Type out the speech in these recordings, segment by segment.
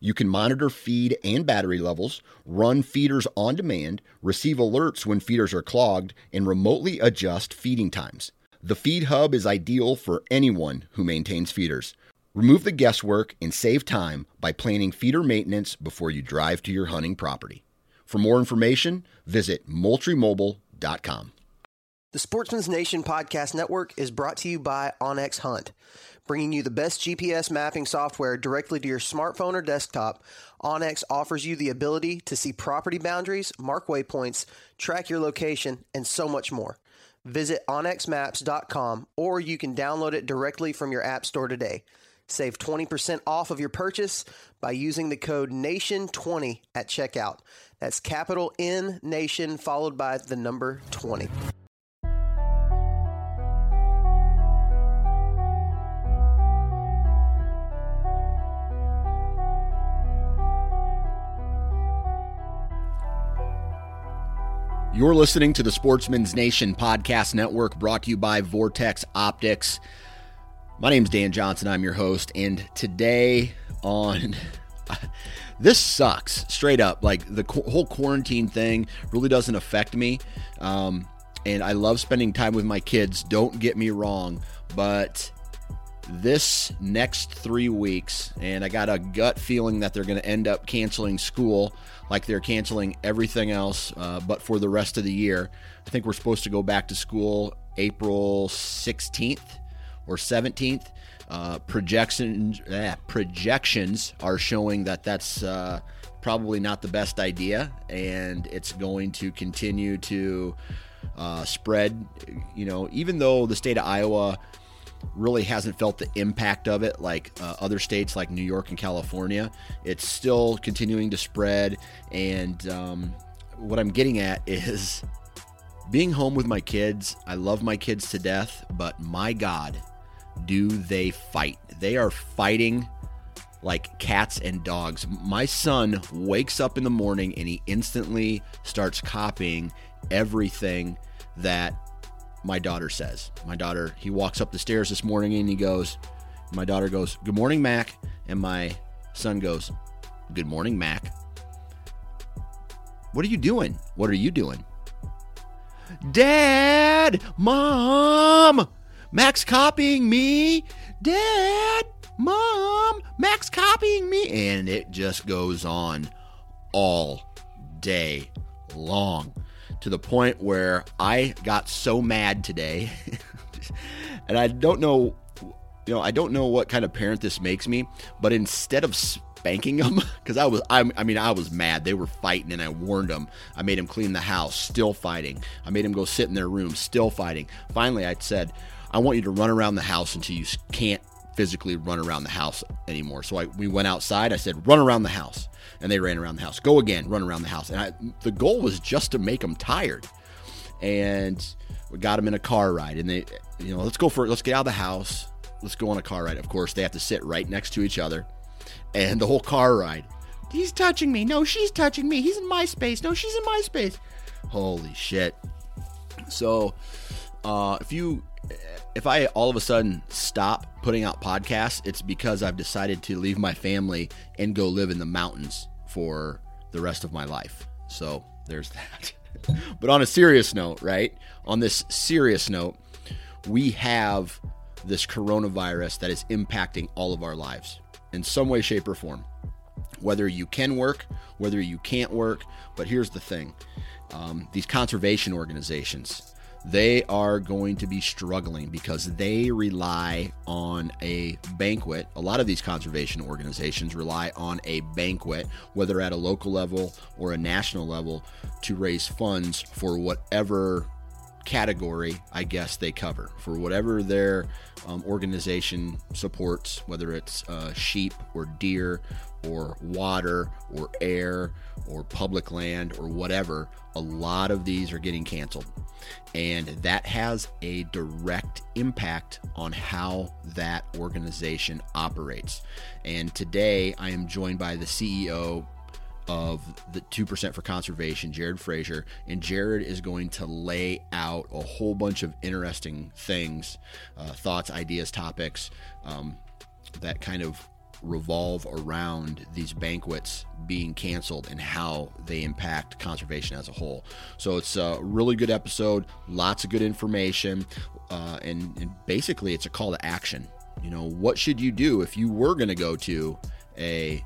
you can monitor feed and battery levels, run feeders on demand, receive alerts when feeders are clogged, and remotely adjust feeding times. The Feed Hub is ideal for anyone who maintains feeders. Remove the guesswork and save time by planning feeder maintenance before you drive to your hunting property. For more information, visit moultriemobile.com. The Sportsman's Nation Podcast Network is brought to you by onX Hunt bringing you the best GPS mapping software directly to your smartphone or desktop. onX offers you the ability to see property boundaries, mark waypoints, track your location, and so much more. Visit onxmaps.com or you can download it directly from your app store today. Save 20% off of your purchase by using the code NATION20 at checkout. That's capital N Nation followed by the number 20. You're listening to the Sportsman's Nation Podcast Network brought to you by Vortex Optics. My name is Dan Johnson. I'm your host. And today on. this sucks straight up. Like the whole quarantine thing really doesn't affect me. Um, and I love spending time with my kids. Don't get me wrong. But this next three weeks, and I got a gut feeling that they're going to end up canceling school like they're canceling everything else uh, but for the rest of the year. I think we're supposed to go back to school April 16th or 17th. Uh, projections, eh, projections are showing that that's uh, probably not the best idea, and it's going to continue to uh, spread. You know, even though the state of Iowa really hasn't felt the impact of it like uh, other states like New York and California. It's still continuing to spread. And um, what I'm getting at is being home with my kids. I love my kids to death, but my God, do they fight? They are fighting like cats and dogs. My son wakes up in the morning and he instantly starts copying everything that my daughter says. My daughter, he walks up the stairs this morning and he goes, my daughter goes, Good morning, Mac. And my son goes, Good morning, Mac. What are you doing? What are you doing? Dad! Mom! Mac's copying me! Dad! Mom! Mac's copying me! And it just goes on all day long to the point where I got so mad today. and I don't know, you know, I don't know what kind of parent this makes me, but instead of spanking them, because I was, I, I mean, I was mad. They were fighting and I warned them. I made them clean the house, still fighting. I made them go sit in their room, still fighting. Finally, I said, I want you to run around the house until you can't physically run around the house anymore. So I, we went outside. I said, run around the house. And they ran around the house. Go again, run around the house. And I, the goal was just to make them tired. And we got them in a car ride. And they, you know, let's go for. Let's get out of the house. Let's go on a car ride. Of course, they have to sit right next to each other. And the whole car ride, he's touching me. No, she's touching me. He's in my space. No, she's in my space. Holy shit. So, uh, if you if I all of a sudden stop putting out podcasts, it's because I've decided to leave my family and go live in the mountains for the rest of my life. So there's that. but on a serious note, right? On this serious note, we have this coronavirus that is impacting all of our lives in some way, shape, or form. Whether you can work, whether you can't work. But here's the thing um, these conservation organizations, they are going to be struggling because they rely on a banquet. A lot of these conservation organizations rely on a banquet, whether at a local level or a national level, to raise funds for whatever category, I guess they cover for whatever their um, organization supports, whether it's uh, sheep or deer or water or air or public land or whatever. A lot of these are getting canceled. And that has a direct impact on how that organization operates. And today I am joined by the CEO of the 2% for conservation, Jared Frazier. And Jared is going to lay out a whole bunch of interesting things, uh, thoughts, ideas, topics um, that kind of revolve around these banquets being canceled and how they impact conservation as a whole. So it's a really good episode, lots of good information, uh, and, and basically it's a call to action. You know, what should you do if you were going to go to a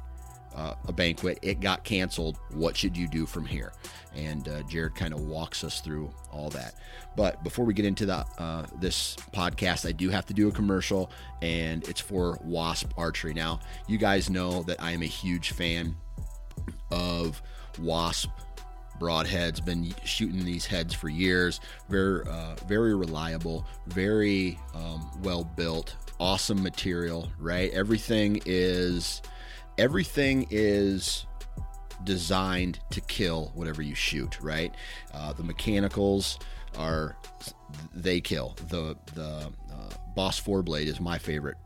uh, a banquet. It got canceled. What should you do from here? And uh, Jared kind of walks us through all that. But before we get into the, uh, this podcast, I do have to do a commercial, and it's for Wasp Archery. Now, you guys know that I am a huge fan of Wasp broadheads. Been shooting these heads for years. Very, uh, very reliable. Very um, well built. Awesome material. Right. Everything is everything is designed to kill whatever you shoot, right? Uh, the mechanicals are they kill. The the uh, Boss Four Blade is my favorite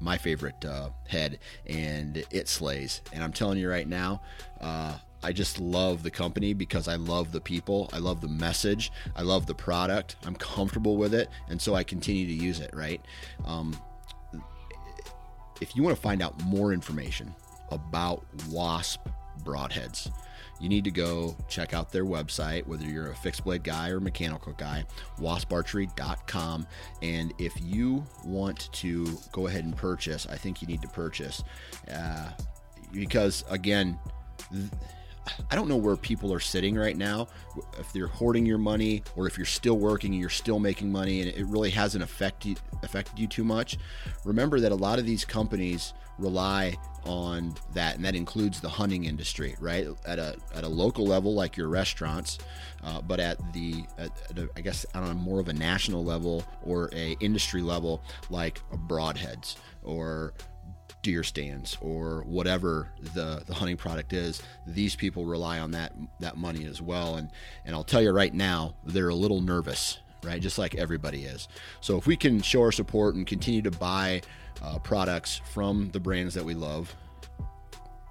my favorite uh, head, and it slays. And I'm telling you right now. Uh, I just love the company because I love the people. I love the message. I love the product. I'm comfortable with it. And so I continue to use it, right? Um, if you want to find out more information about wasp broadheads. You need to go check out their website, whether you're a fixed blade guy or mechanical guy, wasparchery.com. And if you want to go ahead and purchase, I think you need to purchase uh, because, again, th- I don't know where people are sitting right now. If they're hoarding your money, or if you're still working and you're still making money, and it really hasn't affected affected you too much. Remember that a lot of these companies rely on that, and that includes the hunting industry, right? At a at a local level, like your restaurants, uh, but at the at, at a, I guess on a more of a national level or a industry level, like broadheads or deer stands or whatever the, the hunting product is, these people rely on that that money as well. And and I'll tell you right now, they're a little nervous, right? Just like everybody is. So if we can show our support and continue to buy uh, products from the brands that we love,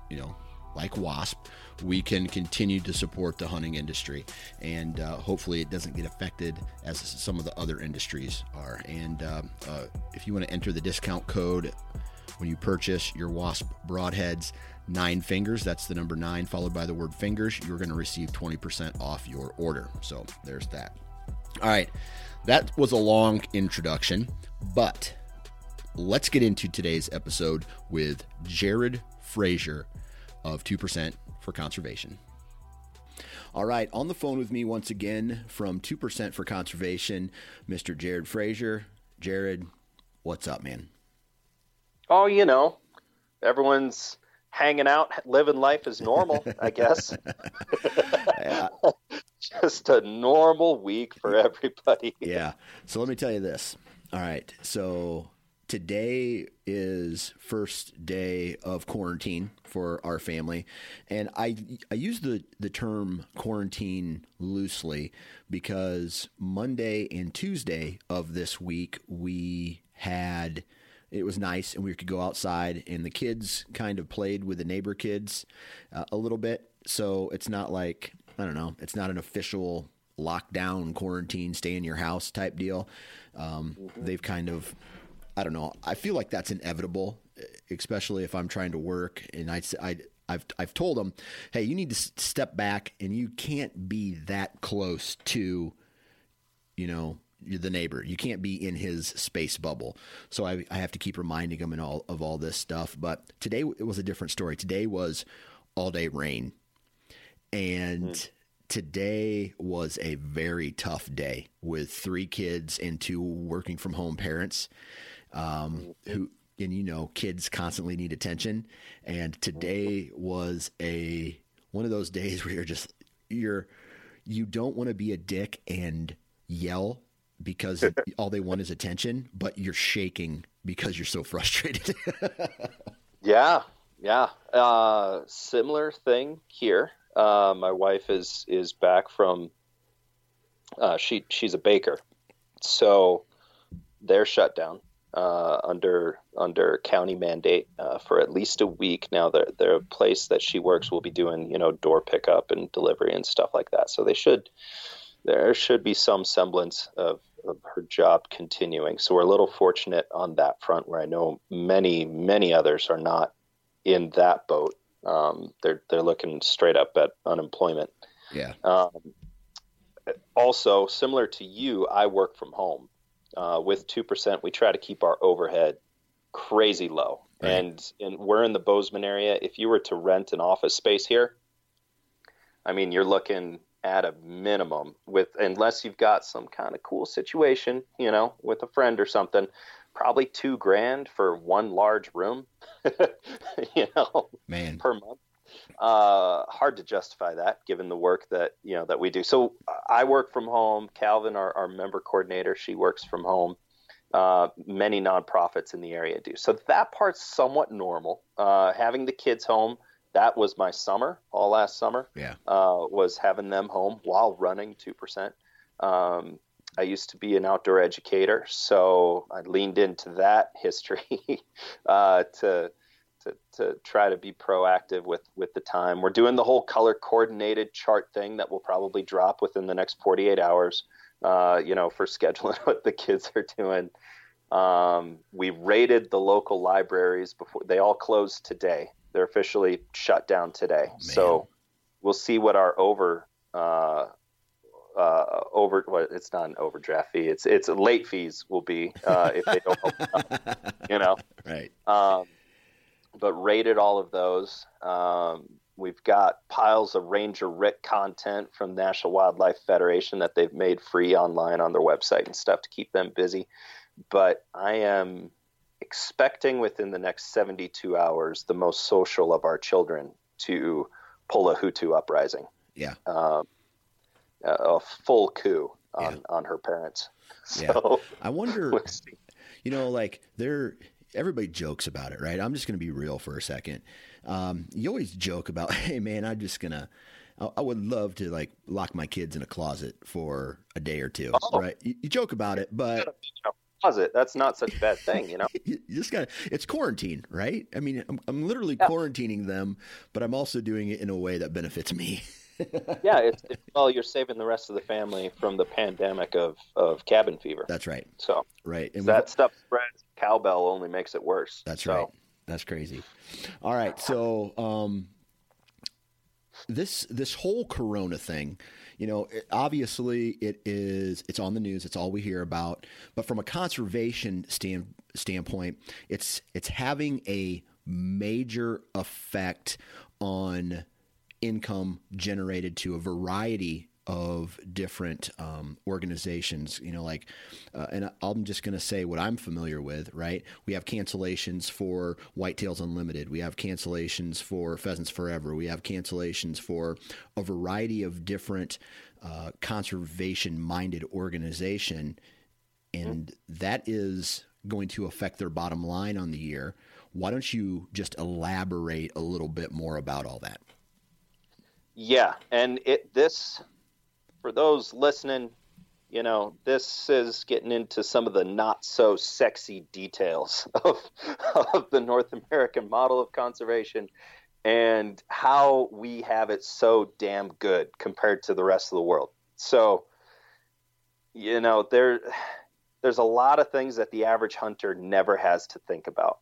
you know, like Wasp, we can continue to support the hunting industry, and uh, hopefully it doesn't get affected as some of the other industries are. And uh, uh, if you want to enter the discount code when you purchase your Wasp broadheads, nine fingers, that's the number nine, followed by the word fingers, you're going to receive 20% off your order. So there's that. All right, that was a long introduction, but let's get into today's episode with Jared Frazier of 2% for Conservation. All right, on the phone with me once again from 2% for Conservation, Mr. Jared Frazier. Jared, what's up, man? Oh, you know, everyone's hanging out, living life as normal, I guess. Just a normal week for everybody. yeah. So let me tell you this. All right. So today is first day of quarantine for our family and i i use the the term quarantine loosely because monday and tuesday of this week we had it was nice and we could go outside and the kids kind of played with the neighbor kids uh, a little bit so it's not like i don't know it's not an official lockdown quarantine stay in your house type deal um, mm-hmm. they've kind of i don't know i feel like that's inevitable especially if i'm trying to work and i, I I've, I've told them, hey, you need to step back and you can't be that close to, you know, the neighbor. You can't be in his space bubble. So I, I have to keep reminding him and all of all this stuff. But today it was a different story. Today was all day rain, and mm. today was a very tough day with three kids and two working from home parents, um, who and you know kids constantly need attention. And today was a one of those days where you're just you're you don't want to be a dick and yell because all they want is attention, but you're shaking because you're so frustrated. yeah, yeah. Uh, similar thing here. Uh, my wife is is back from. Uh, she she's a baker, so they're shut down uh, under under county mandate uh, for at least a week. Now, the the place that she works will be doing you know door pickup and delivery and stuff like that. So they should there should be some semblance of her job continuing. So we're a little fortunate on that front, where I know many many others are not in that boat. Um, they're they're looking straight up at unemployment. Yeah. Um, also, similar to you, I work from home. Uh, with two percent, we try to keep our overhead crazy low, right. and and we're in the Bozeman area. If you were to rent an office space here, I mean, you're looking at a minimum with unless you've got some kind of cool situation, you know, with a friend or something probably two grand for one large room, you know, man per month. Uh, hard to justify that given the work that you know that we do. So I work from home. Calvin, our, our member coordinator, she works from home. Uh, many nonprofits in the area do. So that part's somewhat normal. Uh, having the kids home, that was my summer all last summer. Yeah, uh, was having them home while running two percent. Um, I used to be an outdoor educator, so I leaned into that history uh, to, to to try to be proactive with with the time. We're doing the whole color coordinated chart thing that will probably drop within the next 48 hours. Uh, you know, for scheduling what the kids are doing. Um, we raided the local libraries before they all closed today. They're officially shut down today. Oh, so we'll see what our over uh, uh, over what well, it's not an overdraft fee. It's it's late fees will be uh, if they don't open up, you know. Right. Um, but rated all of those. Um, we've got piles of Ranger Rick content from National Wildlife Federation that they've made free online on their website and stuff to keep them busy. But I am expecting within the next 72 hours the most social of our children to pull a Hutu uprising. Yeah. Um, a full coup on, yeah. on her parents. So yeah. I wonder, you know, like they're everybody jokes about it, right? I'm just going to be real for a second. Um, you always joke about, hey man, I'm just gonna. I would love to like lock my kids in a closet for a day or two, oh. right? You, you, joke about it, but closet. That's not such a bad thing, you know. just got it's quarantine, right? I mean, I'm, I'm literally yeah. quarantining them, but I'm also doing it in a way that benefits me. yeah, it's, it's, well, you're saving the rest of the family from the pandemic of, of cabin fever. That's right. So right, and that stuff spreads. Cowbell only makes it worse. That's so. right. That's crazy. All right, so um, this this whole Corona thing, you know, it, obviously it is it's on the news. It's all we hear about. But from a conservation stand, standpoint, it's it's having a major effect on income generated to a variety of different um, organizations. You know, like, uh, and I'm just going to say what I'm familiar with, right? We have cancellations for Whitetails Unlimited. We have cancellations for Pheasants Forever. We have cancellations for a variety of different uh, conservation minded organization. And that is going to affect their bottom line on the year. Why don't you just elaborate a little bit more about all that? Yeah, and it this for those listening, you know, this is getting into some of the not so sexy details of of the North American model of conservation and how we have it so damn good compared to the rest of the world. So, you know, there there's a lot of things that the average hunter never has to think about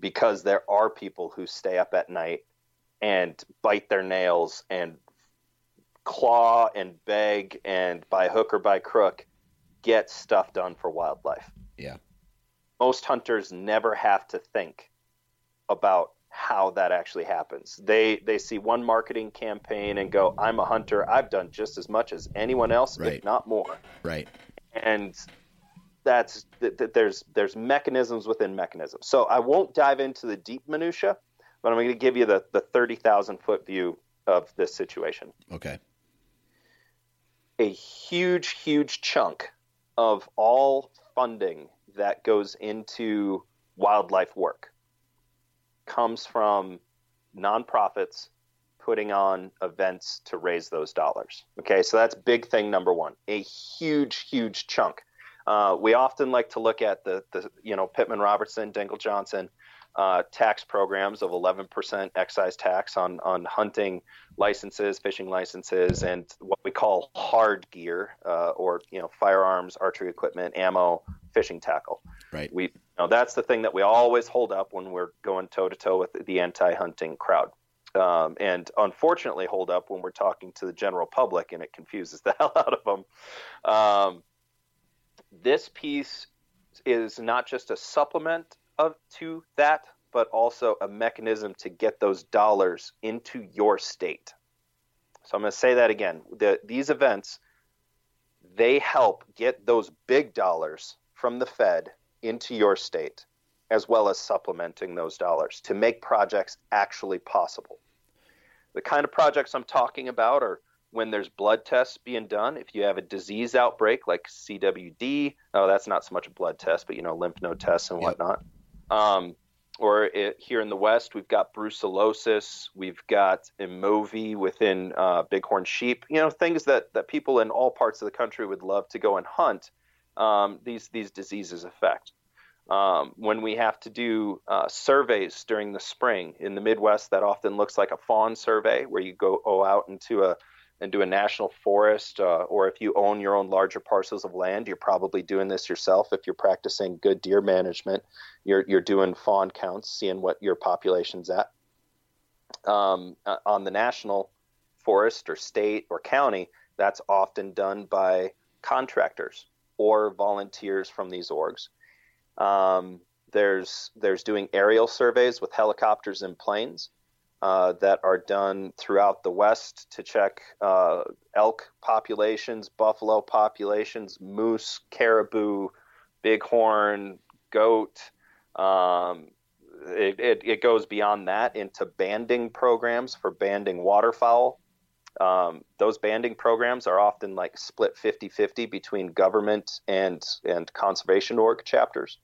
because there are people who stay up at night and bite their nails and claw and beg and by hook or by crook get stuff done for wildlife. Yeah. Most hunters never have to think about how that actually happens. They they see one marketing campaign and go, "I'm a hunter. I've done just as much as anyone else, right. if not more." Right. And that's that there's there's mechanisms within mechanisms. So I won't dive into the deep minutia, but I'm going to give you the the thirty thousand foot view of this situation. Okay. A huge, huge chunk of all funding that goes into wildlife work comes from nonprofits putting on events to raise those dollars. Okay, so that's big thing number one, a huge, huge chunk. Uh, we often like to look at the, the you know Pittman Robertson, Dingell Johnson uh, tax programs of 11% excise tax on on hunting licenses, fishing licenses, and what we call hard gear uh, or you know firearms, archery equipment, ammo, fishing tackle. Right. We you know, that's the thing that we always hold up when we're going toe to toe with the anti-hunting crowd. Um, and unfortunately hold up when we're talking to the general public, and it confuses the hell out of them. Um, this piece is not just a supplement of to that, but also a mechanism to get those dollars into your state. So I'm going to say that again. The, these events, they help get those big dollars from the Fed into your state, as well as supplementing those dollars to make projects actually possible. The kind of projects I'm talking about are when there's blood tests being done. If you have a disease outbreak like CWD, oh, that's not so much a blood test, but you know, lymph node tests and whatnot. Um, or it, here in the West, we've got brucellosis, we've got M. ovi within uh, bighorn sheep. You know, things that, that people in all parts of the country would love to go and hunt. Um, these these diseases affect. Um, when we have to do uh, surveys during the spring in the Midwest, that often looks like a fawn survey, where you go out into a and do a national forest, uh, or if you own your own larger parcels of land, you're probably doing this yourself. If you're practicing good deer management, you're you're doing fawn counts, seeing what your population's at. Um, uh, on the national forest or state or county, that's often done by contractors or volunteers from these orgs. Um, there's there's doing aerial surveys with helicopters and planes uh, that are done throughout the West to check uh, elk populations, buffalo populations, moose, caribou, bighorn, goat. Um, it, it, it, goes beyond that into banding programs for banding waterfowl. Um, those banding programs are often like split 50 50 between government and, and conservation org chapters.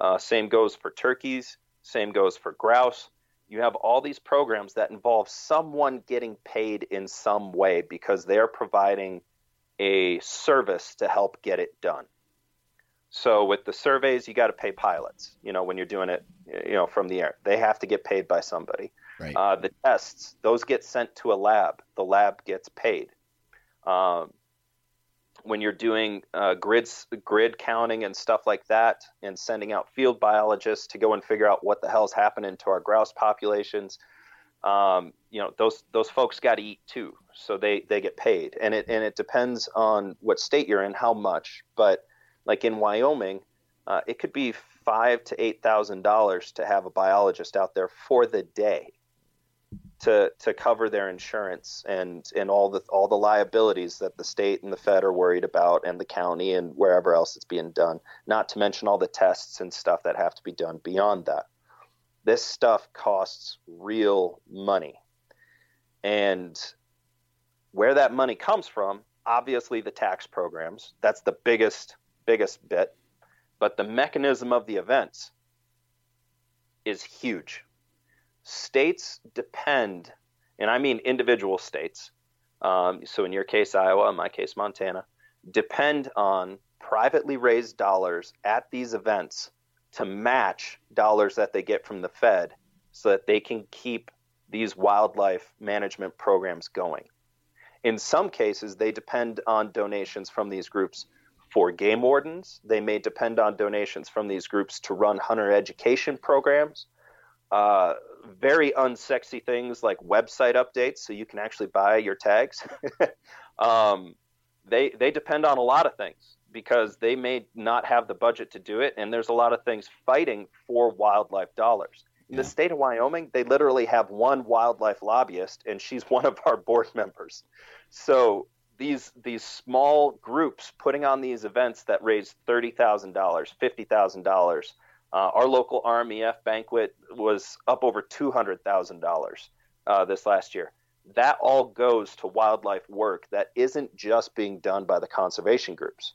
Uh, same goes for turkeys, same goes for grouse you have all these programs that involve someone getting paid in some way because they're providing a service to help get it done. So with the surveys, you got to pay pilots. You know, when you're doing it, you know, from the air, they have to get paid by somebody. Right. Uh, the tests, those get sent to a lab. The lab gets paid. Um, when you're doing uh, grids, grid counting and stuff like that, and sending out field biologists to go and figure out what the hell's happening to our grouse populations, um, you know those those folks got to eat too, so they they get paid, and it and it depends on what state you're in, how much. But like in Wyoming, uh, it could be five to eight thousand dollars to have a biologist out there for the day to to cover their insurance and and all the all the liabilities that the state and the Fed are worried about, and the county and wherever else it's being done. Not to mention all the tests and stuff that have to be done beyond that. This stuff costs real money, and where that money comes from, obviously the tax programs. That's the biggest biggest bit, but the mechanism of the events is huge states depend, and I mean individual states, um, so in your case, Iowa, in my case, Montana, depend on privately raised dollars at these events to match dollars that they get from the Fed so that they can keep these wildlife management programs going. In some cases, they depend on donations from these groups for game wardens. They may depend on donations from these groups to run hunter education programs. Uh, very unsexy things like website updates, so you can actually buy your tags. um, they they depend on a lot of things because they may not have the budget to do it, and there's a lot of things fighting for wildlife dollars. In yeah. the state of Wyoming, they literally have one wildlife lobbyist, and she's one of our board members. So these these small groups putting on these events that raise thirty thousand dollars, fifty thousand dollars uh, our local RMEF banquet was up over $200,000 uh, this last year. that all goes to wildlife work that isn't just being done by the conservation groups.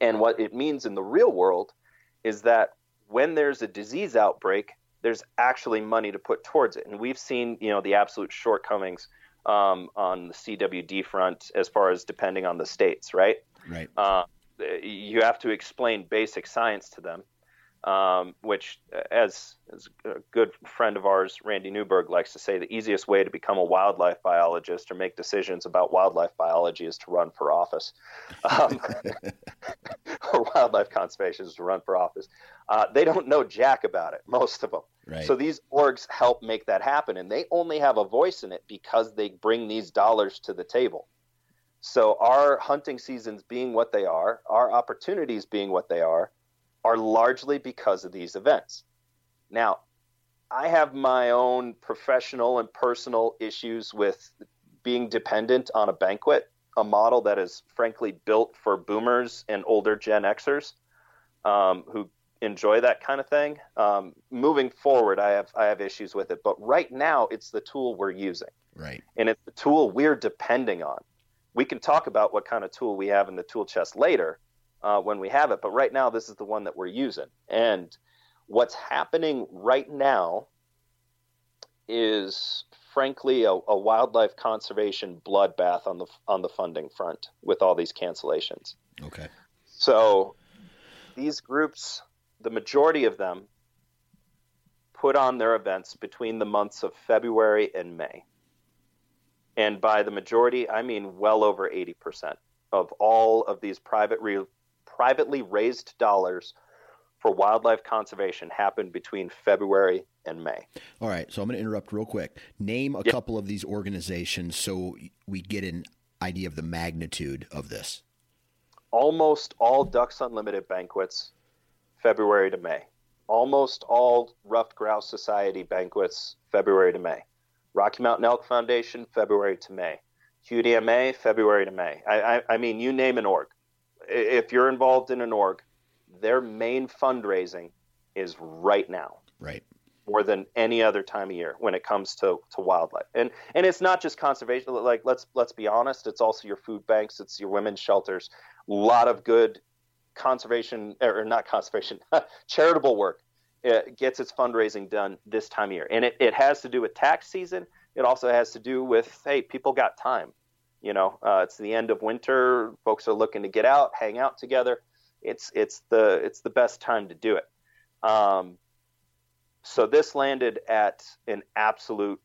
And what it means in the real world is that when there's a disease outbreak, there's actually money to put towards it. And we've seen, you know, the absolute shortcomings um, on the CWD front as far as depending on the states, right? Right. Uh, you have to explain basic science to them um, which, uh, as, as a good friend of ours, Randy Newberg, likes to say, the easiest way to become a wildlife biologist or make decisions about wildlife biology is to run for office, um, or wildlife conservation is to run for office. Uh, they don't know jack about it, most of them. Right. So these orgs help make that happen, and they only have a voice in it because they bring these dollars to the table. So our hunting seasons being what they are, our opportunities being what they are, are largely because of these events. Now, I have my own professional and personal issues with being dependent on a banquet, a model that is frankly built for boomers and older Gen Xers um, who enjoy that kind of thing. Um, moving forward, I have I have issues with it, but right now it's the tool we're using, right? And it's the tool we're depending on. We can talk about what kind of tool we have in the tool chest later, uh, when we have it. But right now, this is the one that we're using. And what's happening right now is, frankly, a, a wildlife conservation bloodbath on the on the funding front with all these cancellations. Okay. So these groups, the majority of them, put on their events between the months of February and May. And by the majority, I mean well over 80% of all of these private re- privately raised dollars for wildlife conservation happened between February and May. All right, so I'm going to interrupt real quick. Name a yep. couple of these organizations so we get an idea of the magnitude of this. Almost all Ducks Unlimited banquets, February to May. Almost all Ruffed Grouse Society banquets, February to May. Rocky Mountain Elk Foundation, February to May. QDMA, February to May. I, I, I mean, you name an org if you're involved in an org, their main fundraising is right now. Right. More than any other time of year when it comes to, to wildlife. And and it's not just conservation like let's let's be honest, it's also your food banks, it's your women's shelters. A lot of good conservation or not conservation, charitable work it gets its fundraising done this time of year. And it, it has to do with tax season. It also has to do with hey, people got time. You know, uh, it's the end of winter. Folks are looking to get out, hang out together. It's it's the it's the best time to do it. Um, so this landed at an absolute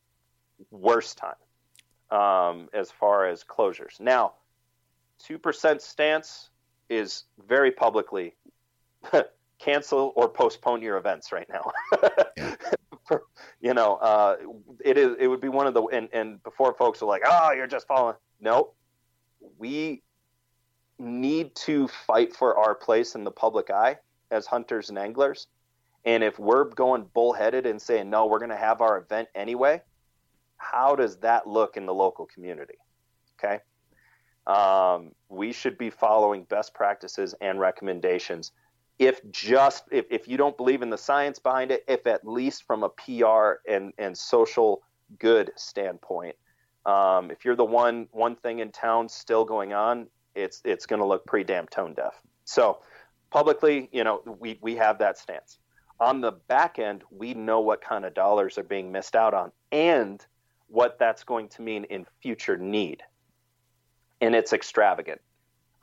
worst time um, as far as closures. Now, two percent stance is very publicly cancel or postpone your events right now. you know, uh, it is. It would be one of the and, and before folks are like, "Oh, you're just following." No, we need to fight for our place in the public eye as hunters and anglers. And if we're going bullheaded and saying, no, we're going to have our event anyway, how does that look in the local community? Okay. Um, we should be following best practices and recommendations. If just if, if you don't believe in the science behind it, if at least from a PR and, and social good standpoint, um, if you're the one one thing in town still going on, it's it's going to look pretty damn tone deaf. So publicly, you know, we we have that stance. On the back end, we know what kind of dollars are being missed out on and what that's going to mean in future need. And it's extravagant.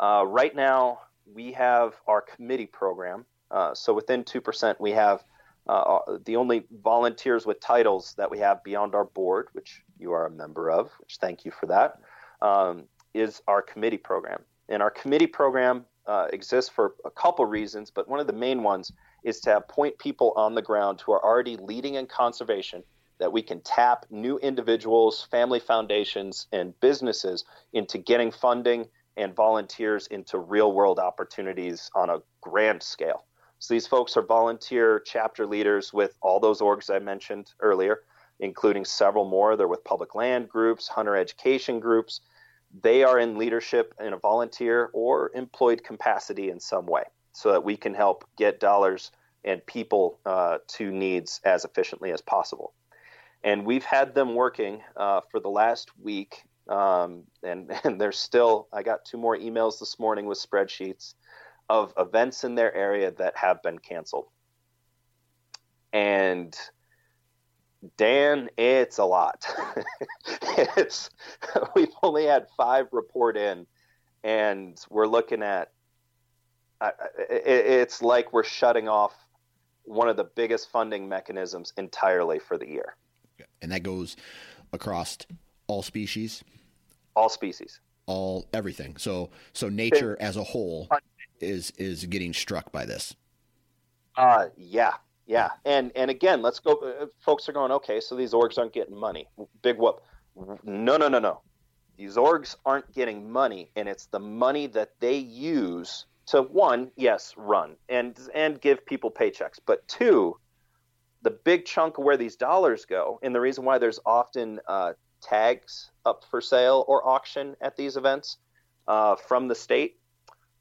Uh, right now, we have our committee program. Uh, so within 2%, we have uh, the only volunteers with titles that we have beyond our board, which you are a member of, which thank you for that, um, is our committee program. And our committee program uh, exists for a couple reasons, but one of the main ones is to have point people on the ground who are already leading in conservation that we can tap new individuals, family foundations, and businesses into getting funding and volunteers into real world opportunities on a grand scale. So these folks are volunteer chapter leaders with all those orgs I mentioned earlier, including several more. They're with public land groups, hunter education groups. They are in leadership in a volunteer or employed capacity in some way so that we can help get dollars and people uh, to needs as efficiently as possible. and we've had them working uh, for the last week. Um, and and there's still I got two more emails this morning with spreadsheets of events in their area that have been canceled. And Dan, it's a lot. it's we've only had five report in, and we're looking at. Uh, it's like we're shutting off one of the biggest funding mechanisms entirely for the year. And that goes across all species. All species. All everything. So so nature as a whole is is getting struck by this. Uh yeah, yeah, and and again, let's go. Uh, folks are going, okay, so these orgs aren't getting money. Big whoop. No, no, no, no. These orgs aren't getting money, and it's the money that they use to one, yes, run and and give people paychecks, but two, the big chunk of where these dollars go, and the reason why there's often uh, tags up for sale or auction at these events uh, from the state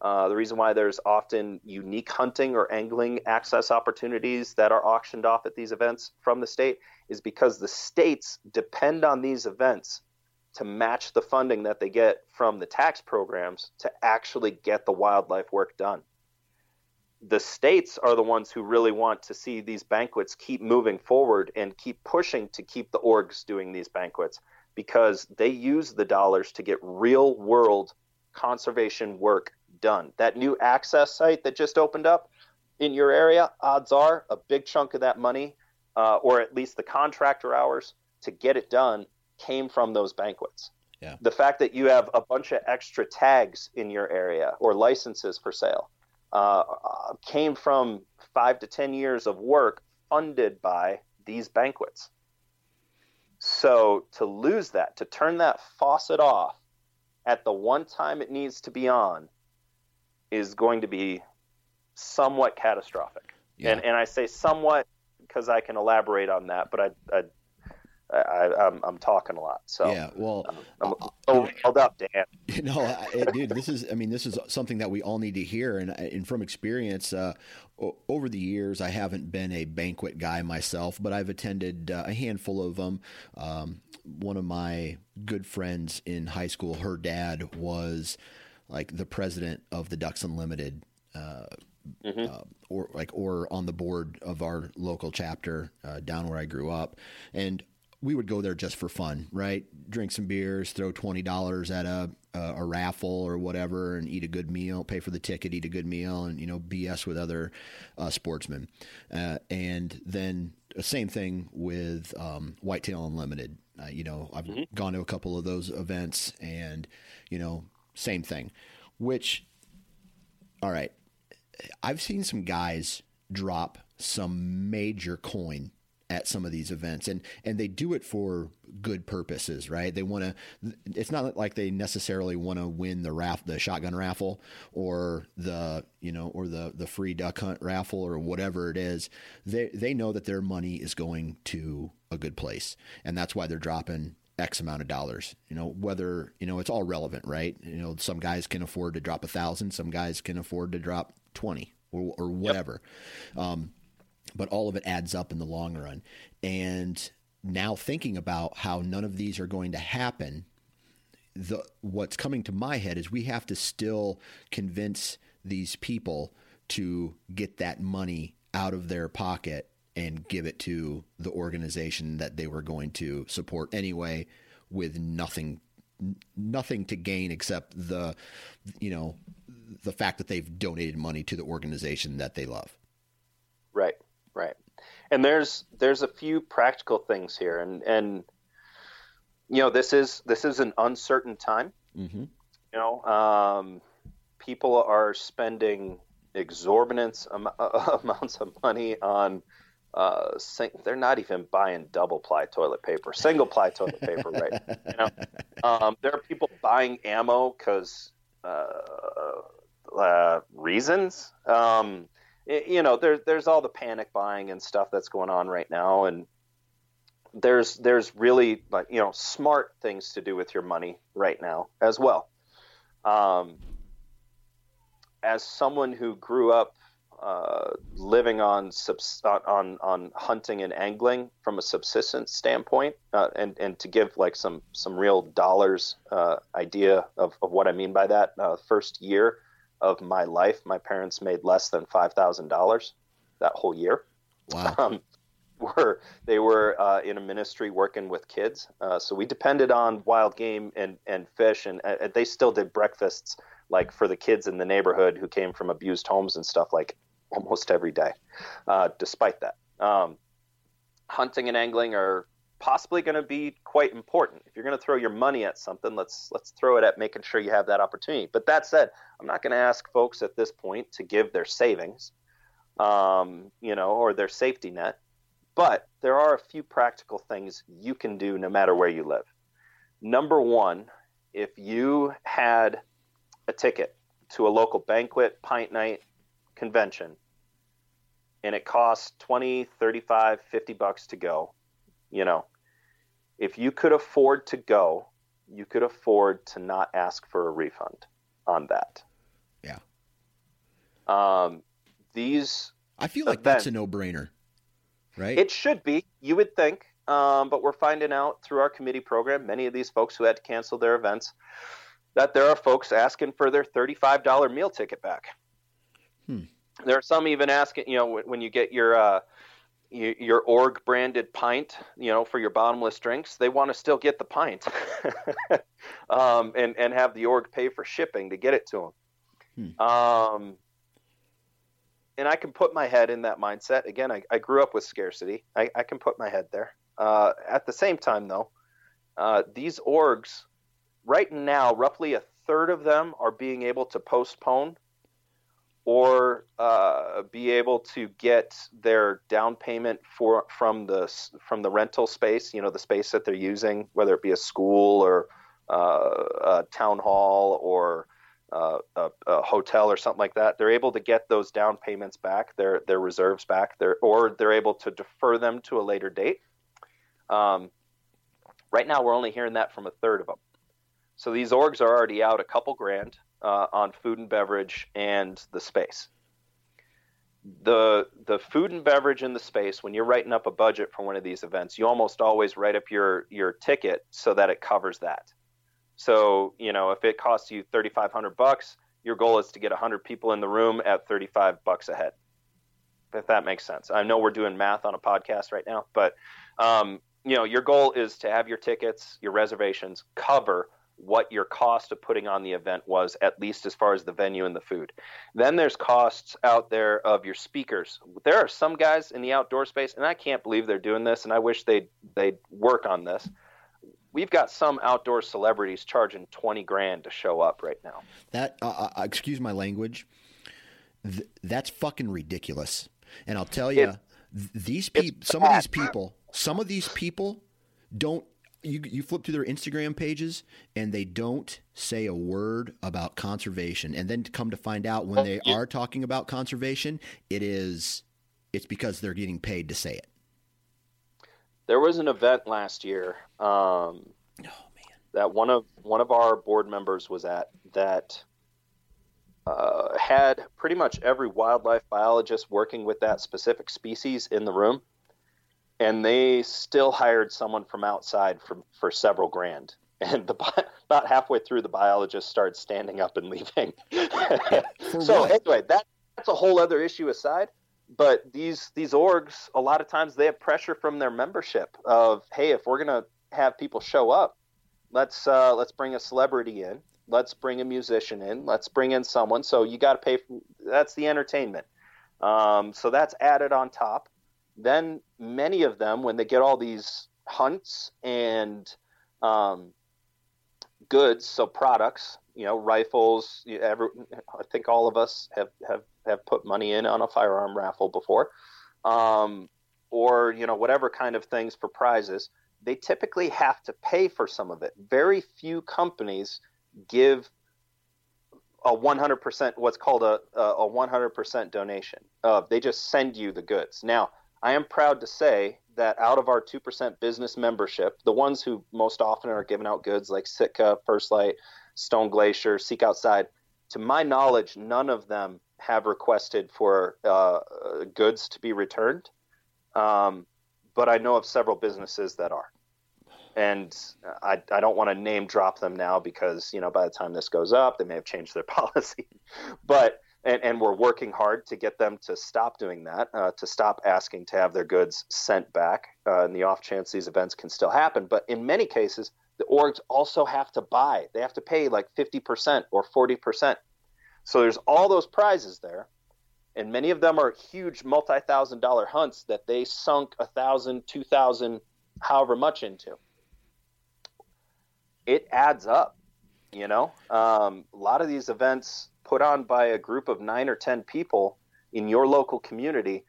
uh, the reason why there's often unique hunting or angling access opportunities that are auctioned off at these events from the state is because the states depend on these events to match the funding that they get from the tax programs to actually get the wildlife work done. The states are the ones who really want to see these banquets keep moving forward and keep pushing to keep the orgs doing these banquets because they use the dollars to get real world conservation work done. That new access site that just opened up in your area, odds are a big chunk of that money, uh, or at least the contractor hours to get it done, came from those banquets. Yeah. The fact that you have a bunch of extra tags in your area or licenses for sale uh, came from five to 10 years of work funded by these banquets. So to lose that, to turn that faucet off at the one time it needs to be on, is going to be somewhat catastrophic. Yeah. And and I say somewhat because I can elaborate on that, but I, I I, am I'm talking a lot. So yeah, well, I'm, I'm hold up, Dan. You know, dude, this is I mean, this is something that we all need to hear, and and from experience, uh, over the years, I haven't been a banquet guy myself, but I've attended uh, a handful of them. Um, one of my good friends in high school, her dad was like the president of the Ducks Unlimited, uh, mm-hmm. uh, or like or on the board of our local chapter uh, down where I grew up, and we would go there just for fun, right? Drink some beers, throw twenty dollars at a, a, a raffle or whatever, and eat a good meal. Pay for the ticket, eat a good meal, and you know BS with other uh, sportsmen, uh, and then the same thing with um, Whitetail Unlimited. Uh, you know, I've mm-hmm. gone to a couple of those events, and you know, same thing. Which, all right, I've seen some guys drop some major coin at some of these events and and they do it for good purposes right they want to it's not like they necessarily want to win the raff the shotgun raffle or the you know or the the free duck hunt raffle or whatever it is they they know that their money is going to a good place and that's why they're dropping X amount of dollars. You know, whether, you know, it's all relevant, right? You know, some guys can afford to drop a thousand, some guys can afford to drop 20 or, or whatever. Yep. Um, but all of it adds up in the long run. And now thinking about how none of these are going to happen, the what's coming to my head is we have to still convince these people to get that money out of their pocket and give it to the organization that they were going to support anyway with nothing nothing to gain except the you know the fact that they've donated money to the organization that they love. Right right. And there's there's a few practical things here. And and you know this is this is an uncertain time. Mm-hmm. you know um, people are spending exorbitant am- amounts of money on uh, sing, they're not even buying double ply toilet paper, single ply toilet paper, right? You know, um, there are people buying ammo because uh, uh, reasons. Um, it, you know, there's there's all the panic buying and stuff that's going on right now, and there's there's really like you know smart things to do with your money right now as well. Um, as someone who grew up uh, living on, subs- on on hunting and angling from a subsistence standpoint, uh, and and to give like some some real dollars uh, idea of, of what I mean by that. Uh, first year of my life, my parents made less than five thousand dollars that whole year. Wow. Um, were they were uh, in a ministry working with kids, uh, so we depended on wild game and and fish, and they still did breakfasts like for the kids in the neighborhood who came from abused homes and stuff like almost every day. Uh, despite that, um, hunting and angling are possibly going to be quite important. If you're going to throw your money at something, let's let's throw it at making sure you have that opportunity. But that said, I'm not going to ask folks at this point to give their savings, um, you know, or their safety net. But there are a few practical things you can do no matter where you live. Number one, if you had a ticket to a local banquet, pint night, convention and it costs 20 35 50 bucks to go you know. If you could afford to go you could afford to not ask for a refund on that. Yeah. Um these i feel like events, that's a no-brainer right? It should be you would think um, but we're finding out through our committee program many of these folks who had to cancel their events that there are folks asking for their $35 meal ticket back Hmm. There are some even asking, you know, when you get your uh, your org branded pint, you know, for your bottomless drinks, they want to still get the pint, um, and and have the org pay for shipping to get it to them. Hmm. Um, and I can put my head in that mindset. Again, I, I grew up with scarcity. I, I can put my head there. Uh, at the same time, though, uh, these orgs, right now, roughly a third of them are being able to postpone or uh, be able to get their down payment for from the from the rental space, you know, the space that they're using, whether it be a school or uh, a town hall or uh, a, a, hotel or something like that. They're able to get those down payments back, their their reserves back, their, or they're able to defer them to a later date. Um, right now, we're only hearing that from a third of them. So these orgs are already out a couple grand uh, on food and beverage and the space. The the food and beverage in the space when you're writing up a budget for one of these events, you almost always write up your your ticket so that it covers that. So you know if it costs you 3,500 bucks, your goal is to get 100 people in the room at 35 bucks a head. If that makes sense. I know we're doing math on a podcast right now, but um, you know your goal is to have your tickets, your reservations cover what your cost of putting on the event was, at least as far as the venue and the food. Then there's costs out there of your speakers. There are some guys in the outdoor space, and I can't believe they're doing this, and I wish they'd they'd work on this. We've got some outdoor celebrities charging twenty grand to show up right now. That uh, uh, excuse my language. Th- that's fucking ridiculous. And I'll tell you, these people, some of these people, some of these people don't you you flip through their Instagram pages and they don't say a word about conservation, and then to come to find out when they are talking about conservation, it is it's because they're getting paid to say it. There was an event last year. Um, oh man, that one of one of our board members was at that. Uh, had pretty much every wildlife biologist working with that specific species in the room and they still hired someone from outside for for several grand. And the, about halfway through, the biologist started standing up and leaving. so anyway, that that's a whole other issue aside. But these these orgs, a lot of times, they have pressure from their membership of, hey, if we're gonna have people show up, let's uh, let's bring a celebrity in, let's bring a musician in, let's bring in someone. So you got to pay. For, that's the entertainment. Um, so that's added on top then many of them, when they get all these hunts and um, goods, so products, you know, rifles. Every, I think all of us have, have, have put money in on a firearm raffle before, um, or you know, whatever kind of things for prizes. They typically have to pay for some of it. Very few companies give a 100% what's called a, a 100% donation. They just send you the goods. Now, I am proud to say that out of our 2% business membership, the ones who most often are giving out goods like Sitka, First Lite, Stone Glacier, Seek Outside, to my knowledge, none of them have requested for uh, goods to be returned, um, but I know of several businesses that are. And I, I don't want to name drop them now because you know by the time this goes up, they may have changed their policy. but and, and we're working hard to get them to stop doing that, uh, to stop asking to have their goods sent back uh, in the off chance these events can still happen. But in many cases, the orgs also have to buy. They have to pay like 50% or 40%. So there's all those prizes there. And many of them are huge multi thousand dollar hunts that they sunk a thousand, two thousand, however much into. It adds up, you know. Um, a lot of these events put on by a group of nine or 10 people in your local community,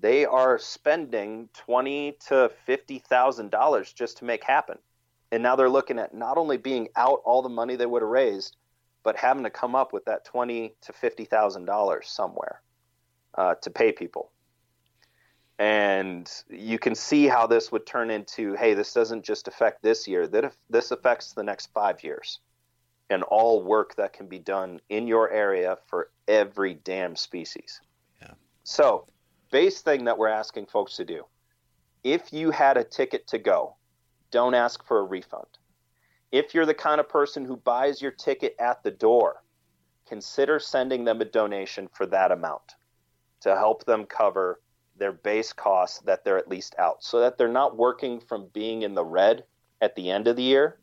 they are spending twenty to fifty thousand dollars just to make happen. And now they're looking at not only being out all the money they would have raised, but having to come up with that twenty to fifty thousand dollars somewhere uh, to pay people. And you can see how this would turn into, hey, this doesn't just affect this year; that this affects the next five years and all work that can be done in your area for every damn species. Yeah. So, base thing that we're asking folks to do if you had a ticket to go, don't ask for a refund. If you're the kind of person who buys your ticket at the door, consider sending them a donation for that amount to help them cover their base costs that they're at least out so that they're not working from being in the red at the end of the year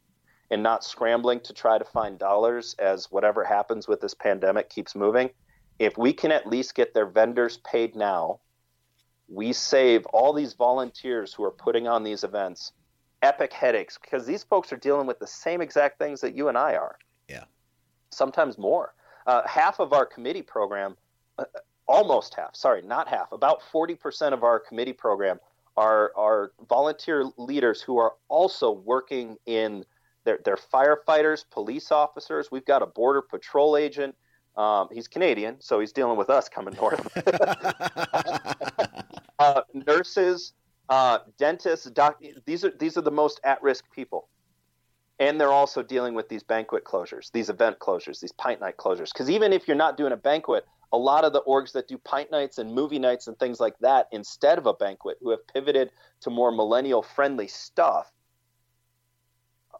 and not scrambling to try to find dollars as whatever happens with this pandemic keeps moving, if we can at least get their vendors paid now, we save all these volunteers who are putting on these events epic headaches because these folks are dealing with the same exact things that you and I are. Yeah. Sometimes more. Uh, half of our committee program, uh, almost half, sorry, not half, about 40% of our committee program are, are volunteer leaders who are also working in they're, they're firefighters, police officers. We've got a border patrol agent. Um, he's Canadian, so he's dealing with us coming north. uh, nurses, uh, dentists, doc- these are these are the most at-risk people, and they're also dealing with these banquet closures, these event closures, these pint night closures. Because even if you're not doing a banquet, a lot of the orgs that do pint nights and movie nights and things like that instead of a banquet, who have pivoted to more millennial-friendly stuff,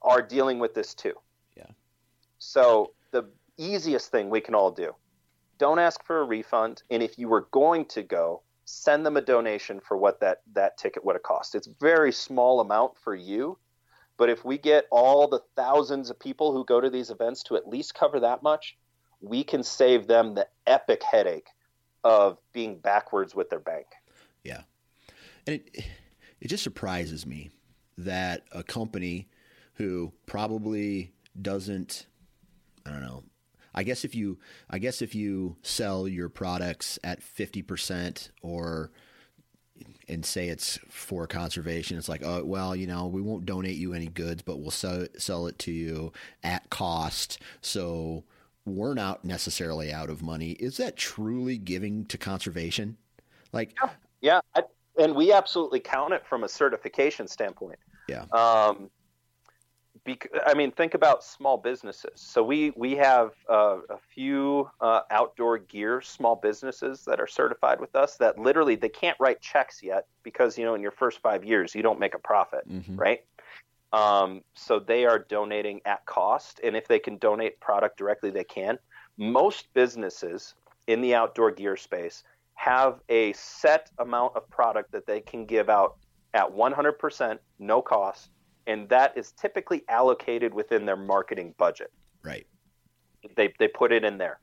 are dealing with this too. Yeah. So the easiest thing we can all do, don't ask for a refund, and if you were going to go, send them a donation for what that that ticket would have cost. It's very small amount for you, but if we get all the thousands of people who go to these events to at least cover that much, we can save them the epic headache of being backwards with their bank. Yeah. And it it just surprises me that a company who probably doesn't I don't know. I guess if you I guess if you sell your products at 50% or and say it's for conservation, it's like, oh, well, you know, we won't donate you any goods, but we'll sell, sell it to you at cost. So we're not necessarily out of money. Is that truly giving to conservation? Like, yeah, yeah. I, and we absolutely count it from a certification standpoint. Yeah. Um, I mean, think about small businesses. So we we have uh, a few uh, outdoor gear small businesses that are certified with us. That literally they can't write checks yet because you know in your first five years you don't make a profit, mm-hmm. right? Um, so they are donating at cost, and if they can donate product directly, they can. Most businesses in the outdoor gear space have a set amount of product that they can give out at 100% no cost and that is typically allocated within their marketing budget. Right. They they put it in there.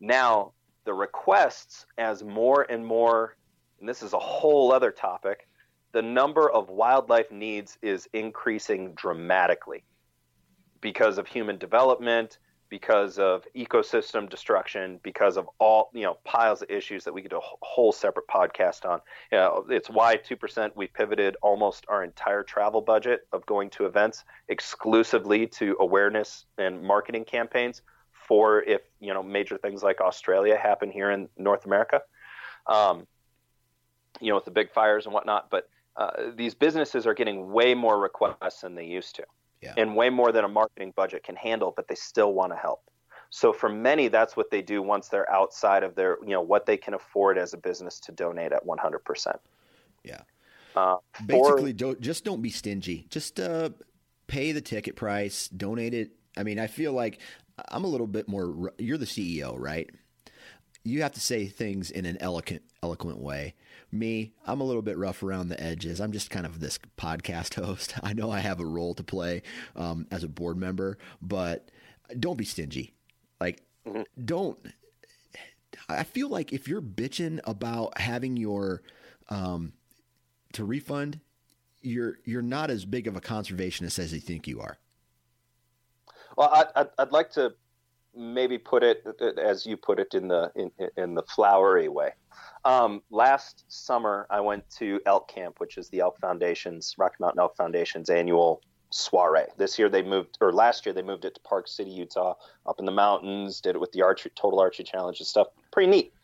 Now the requests, as more and more, and this is a whole other topic, the number of wildlife needs is increasing dramatically because of human development, because of ecosystem destruction, because of all you know piles of issues that we could do a whole separate podcast on. You know, it's why two percent we pivoted almost our entire travel budget of going to events exclusively to awareness and marketing campaigns for if you know major things like Australia happen here in North America. Um, you know, with the big fires and whatnot, but uh, these businesses are getting way more requests than they used to yeah. and way more than a marketing budget can handle, but they still want to help. So for many, that's what they do once they're outside of their, you know, what they can afford as a business to donate at 100%. Yeah. Uh, Basically, don't, just don't be stingy. Just uh, pay the ticket price, donate it. I mean, I feel like I'm a little bit more. You're the CEO, right? You have to say things in an eloquent, eloquent way. Me, I'm a little bit rough around the edges. I'm just kind of this podcast host. I know I have a role to play um, as a board member, but don't be stingy. Like, mm-hmm. don't. I feel like if you're bitching about having your um, to refund, you're you're not as big of a conservationist as you think you are. Well, I'd, I'd like to maybe put it as you put it in the in, in the flowery way. Um, last summer, I went to Elk Camp, which is the Elk Foundation's Rocky Mountain Elk Foundation's annual soiree. This year they moved, or last year they moved it to Park City, Utah, up in the mountains. Did it with the archery, total archery challenge and stuff. Pretty neat.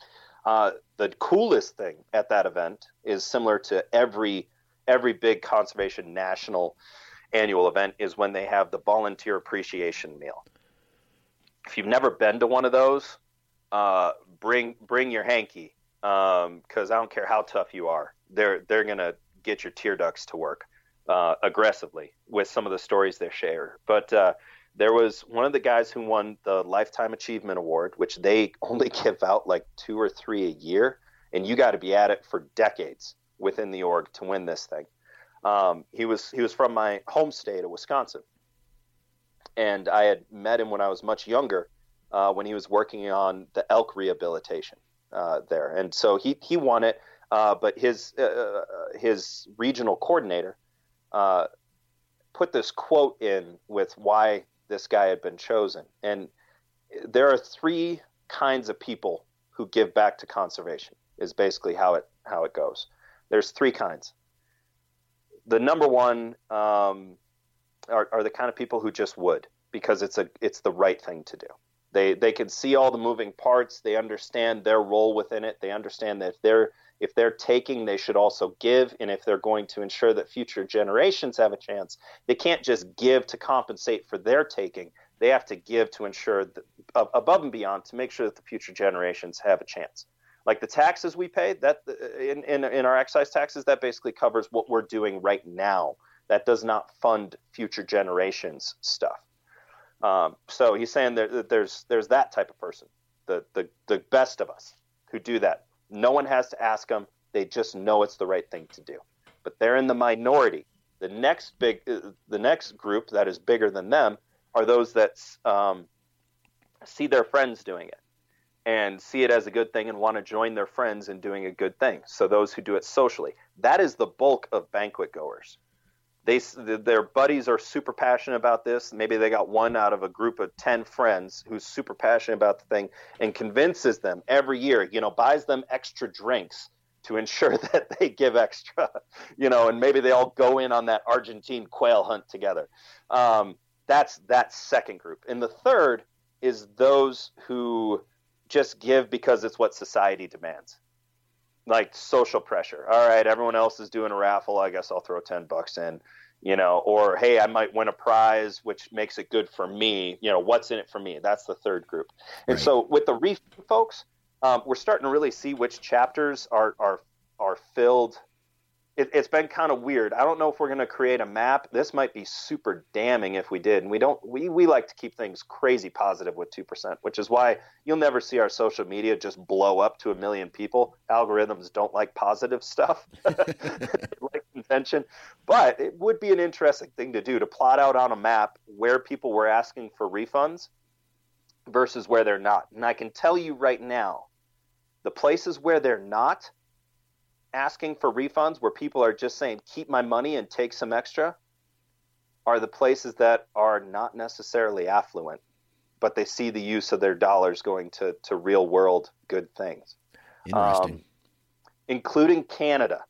Uh, the coolest thing at that event is similar to every every big conservation national annual event is when they have the volunteer appreciation meal. If you've never been to one of those, uh, bring bring your hanky because um, I don't care how tough you are, they're they're gonna get your tear ducts to work uh, aggressively with some of the stories they share. But uh, there was one of the guys who won the Lifetime Achievement Award, which they only give out like two or three a year, and you got to be at it for decades within the org to win this thing. Um, he was he was from my home state of Wisconsin, and I had met him when I was much younger, uh, when he was working on the elk rehabilitation uh, there, and so he he won it. Uh, but his uh, uh, his regional coordinator uh, put this quote in with why this guy had been chosen, and there are three kinds of people who give back to conservation. Is basically how it how it goes. There's three kinds. The number one um, are, are the kind of people who just would because it's a it's the right thing to do. They they can see all the moving parts. They understand their role within it. They understand that if they're if they're taking, they should also give. And if they're going to ensure that future generations have a chance, they can't just give to compensate for their taking. They have to give to ensure that above and beyond to make sure that the future generations have a chance. Like the taxes we pay, that uh, in, in, in our excise taxes, that basically covers what we're doing right now. That does not fund future generations stuff. Um, so he's saying that there's there's that type of person, the, the the best of us who do that. No one has to ask them; they just know it's the right thing to do. But they're in the minority. The next big, uh, the next group that is bigger than them are those that um, see their friends doing it and see it as a good thing and want to join their friends in doing a good thing. So those who do it socially, that is the bulk of banquet goers they their buddies are super passionate about this. Maybe they got one out of a group of 10 friends who's super passionate about the thing and convinces them every year, you know, buys them extra drinks to ensure that they give extra, you know, and maybe they all go in on that Argentine quail hunt together. Um, that's that second group. And the third is those who just give because it's what society demands like social pressure. All right, everyone else is doing a raffle. I guess I'll throw 10 bucks in, you know, or hey, I might win a prize, which makes it good for me. You know, what's in it for me? That's the third group. And right. so with the reef folks, um, we're starting to really see which chapters are, are, are filled it, has been kind of weird. I don't know if we're going to create a map. This might be super damning if we did. And we don't. We we like to keep things crazy positive with two percent, which is why you'll never see our social media just blow up to a million people. Algorithms don't like positive stuff, like contention. But it would be an interesting thing to do to plot out on a map where people were asking for refunds versus where they're not. And I can tell you right now, the places where they're not asking for refunds where people are just saying keep my money and take some extra are the places that are not necessarily affluent but they see the use of their dollars going to, to real world good things. Interesting. Um, including canada.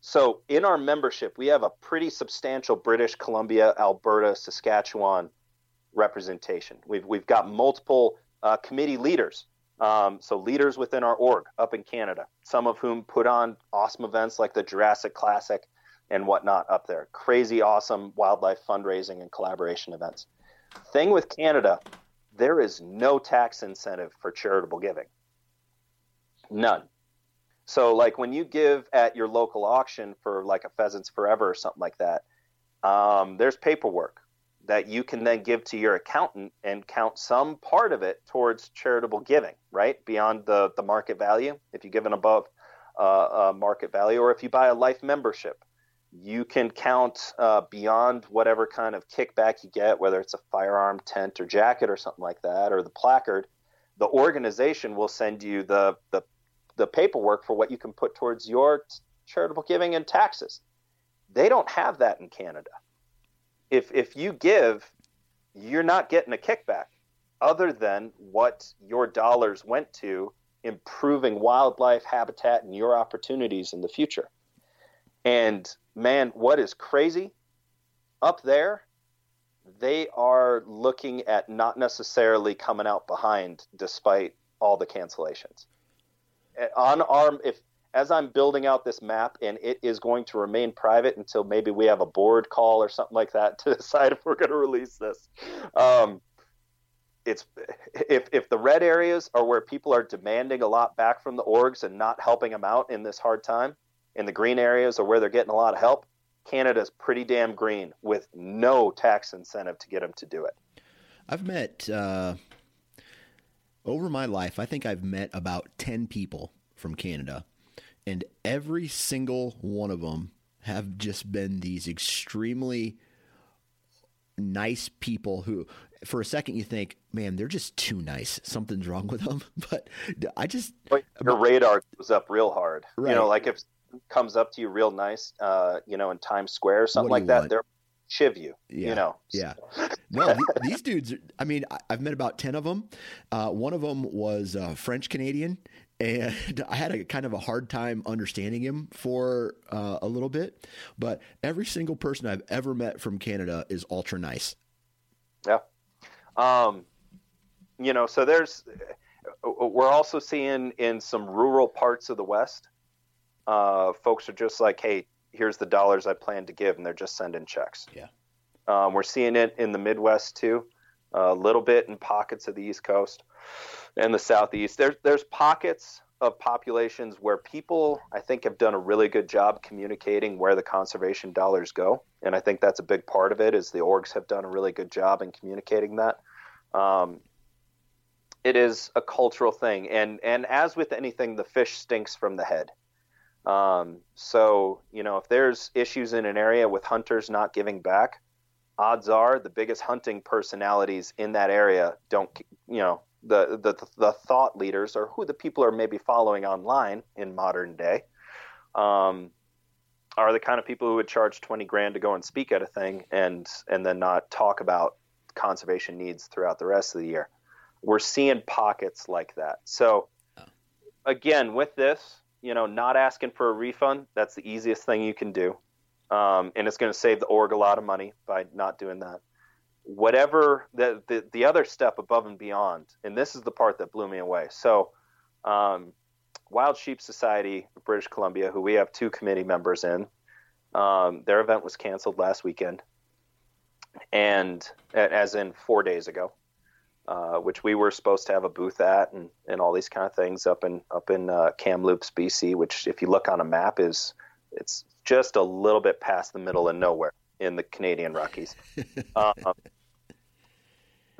So in our membership we have a pretty substantial british columbia alberta saskatchewan representation. We've, we've got multiple uh, committee leaders um, so leaders within our org up in Canada, some of whom put on awesome events like the Jurassic Classic and whatnot up there. Crazy awesome wildlife fundraising and collaboration events. Thing with Canada, there is no tax incentive for charitable giving. None. So, like when you give at your local auction for like a Pheasants Forever or something like that, um, there's paperwork that you can then give to your accountant and count some part of it towards charitable giving, right? Beyond the, the market value, if you give an above uh, uh, market value, or if you buy a life membership, you can count uh, beyond whatever kind of kickback you get, whether it's a firearm, tent, or jacket, or something like that, or the placard. The organization will send you the, the the paperwork for what you can put towards your charitable giving and taxes. They don't have that in Canada. If if you give, you're not getting a kickback other than what your dollars went to improving wildlife habitat and your opportunities in the future. And man, what is crazy up there, they are looking at not necessarily coming out behind despite all the cancellations on our if as I'm building out this map, and it is going to remain private until maybe we have a board call or something like that to decide if we're going to release this. Um, it's if if the red areas are where people are demanding a lot back from the orgs and not helping them out in this hard time, and the green areas are where they're getting a lot of help. Canada's pretty damn green with no tax incentive to get them to do it. I've met uh, over my life, I think I've met about 10 people from Canada, and every single one of them have just been these extremely nice people who for a second you think man they're just too nice something's wrong with them but i just your radar goes up real hard right. you know like if comes up to you real nice uh you know in times square or something like that want? they're chiv you. Yeah. You know. Yeah. No, these, dudes. I mean, I've met about ten of them. Uh, one of them was uh, French Canadian, and I had a kind of a hard time understanding him for uh, a little bit. But every single person I've ever met from Canada is ultra nice. Yeah. Um, you know, so there's. We're also seeing in some rural parts of the West, uh, folks are just like, "Hey, here's the dollars I plan to give, and they're just sending checks. Yeah. Um, we're seeing it in the Midwest too, a little bit in pockets of the East Coast and the Southeast. There's there's pockets of populations where people I think have done a really good job communicating where the conservation dollars go, and I think that's a big part of it. Is the orgs have done a really good job in communicating that. Um, it is a cultural thing, and and as with anything, the fish stinks from the head. Um, so, you know, if there's issues in an area with hunters not giving back, odds are the biggest hunting personalities in that area don't, you know, the, the, the thought leaders or who the people are maybe following online in modern day um, are the kind of people who would charge 20 grand to go and speak at a thing and, and then not talk about conservation needs throughout the rest of the year. We're seeing pockets like that. So, again, with this, you know, not asking for a refund, that's the easiest thing you can do. Um, and it's going to save the org a lot of money by not doing that. Whatever the, the, the other step above and beyond, and this is the part that blew me away. So, um, Wild Sheep Society of British Columbia, who we have two committee members in, um, their event was canceled last weekend, and as in four days ago. Uh, which we were supposed to have a booth at, and, and all these kind of things up in up in uh, Kamloops, BC. Which, if you look on a map, is it's just a little bit past the middle of nowhere in the Canadian Rockies. um,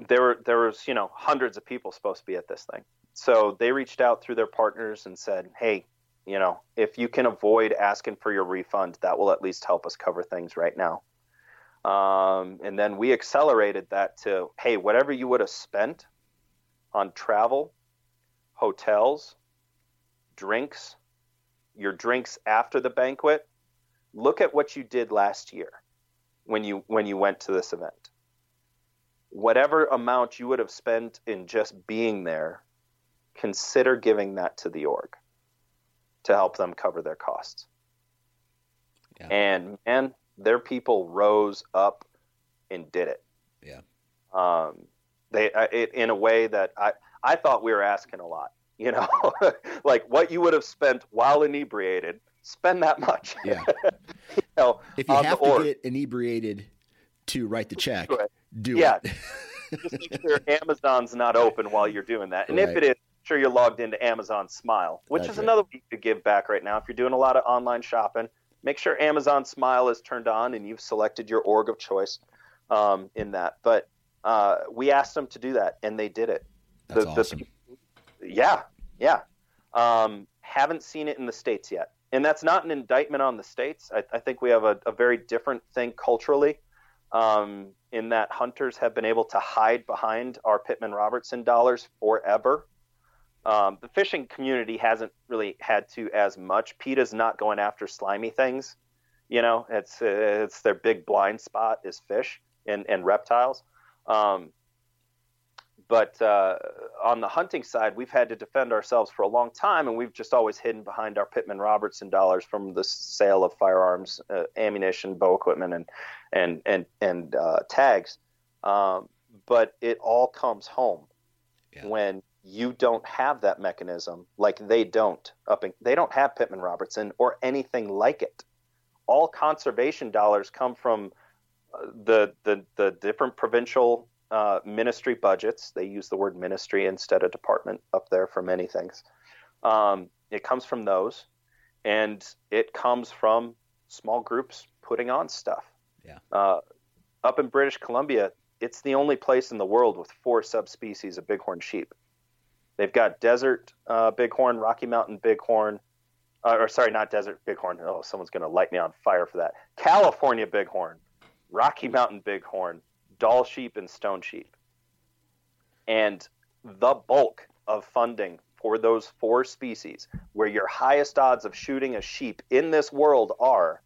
there were there was you know hundreds of people supposed to be at this thing, so they reached out through their partners and said, "Hey, you know, if you can avoid asking for your refund, that will at least help us cover things right now." Um, and then we accelerated that to hey, whatever you would have spent on travel, hotels, drinks, your drinks after the banquet, look at what you did last year when you when you went to this event. Whatever amount you would have spent in just being there, consider giving that to the org to help them cover their costs. Yeah. And man, their people rose up and did it. Yeah. Um, they it, in a way that I I thought we were asking a lot. You know, like what you would have spent while inebriated, spend that much. Yeah. you know, if you have to get inebriated to write the check, do yeah. it. just make sure Amazon's not open while you're doing that. And Right. if it is, sure you're logged into Amazon Smile, which That's is another way you could give back right now. If you're doing a lot of online shopping, make sure Amazon Smile is turned on and you've selected your org of choice um, in that. But uh, we asked them to do that, and they did it. That's The- the awesome. Yeah, yeah. Um, haven't seen it in the states yet, and that's not an indictment on the states. I, I think we have a, a very different thing culturally, um, in that hunters have been able to hide behind our Pittman Robertson dollars forever. Um, the fishing community hasn't really had to as much. PETA's not going after slimy things. You know, it's it's their big blind spot is fish and and reptiles. Um, but uh, on the hunting side, we've had to defend ourselves for a long time, and we've just always hidden behind our Pittman Robertson dollars from the sale of firearms, uh, ammunition, bow equipment, and and and and uh, tags. Um, but it all comes home Yeah. when you don't have that mechanism, like they don't. Up in, they don't have Pittman Robertson or anything like it. All conservation dollars come from uh, the the the different provincial uh, ministry budgets. They use the word ministry instead of department up there for many things. Um, it comes from those, and it comes from small groups putting on stuff. Yeah. Uh, up in British Columbia, it's the only place in the world with four subspecies of bighorn sheep. They've got desert uh, bighorn, Rocky Mountain bighorn, uh, or sorry, not desert bighorn. Oh, someone's going to light me on fire for that. California bighorn, Rocky Mountain bighorn, Dall sheep, and stone sheep. And the bulk of funding for those four species, where your highest odds of shooting a sheep in this world are,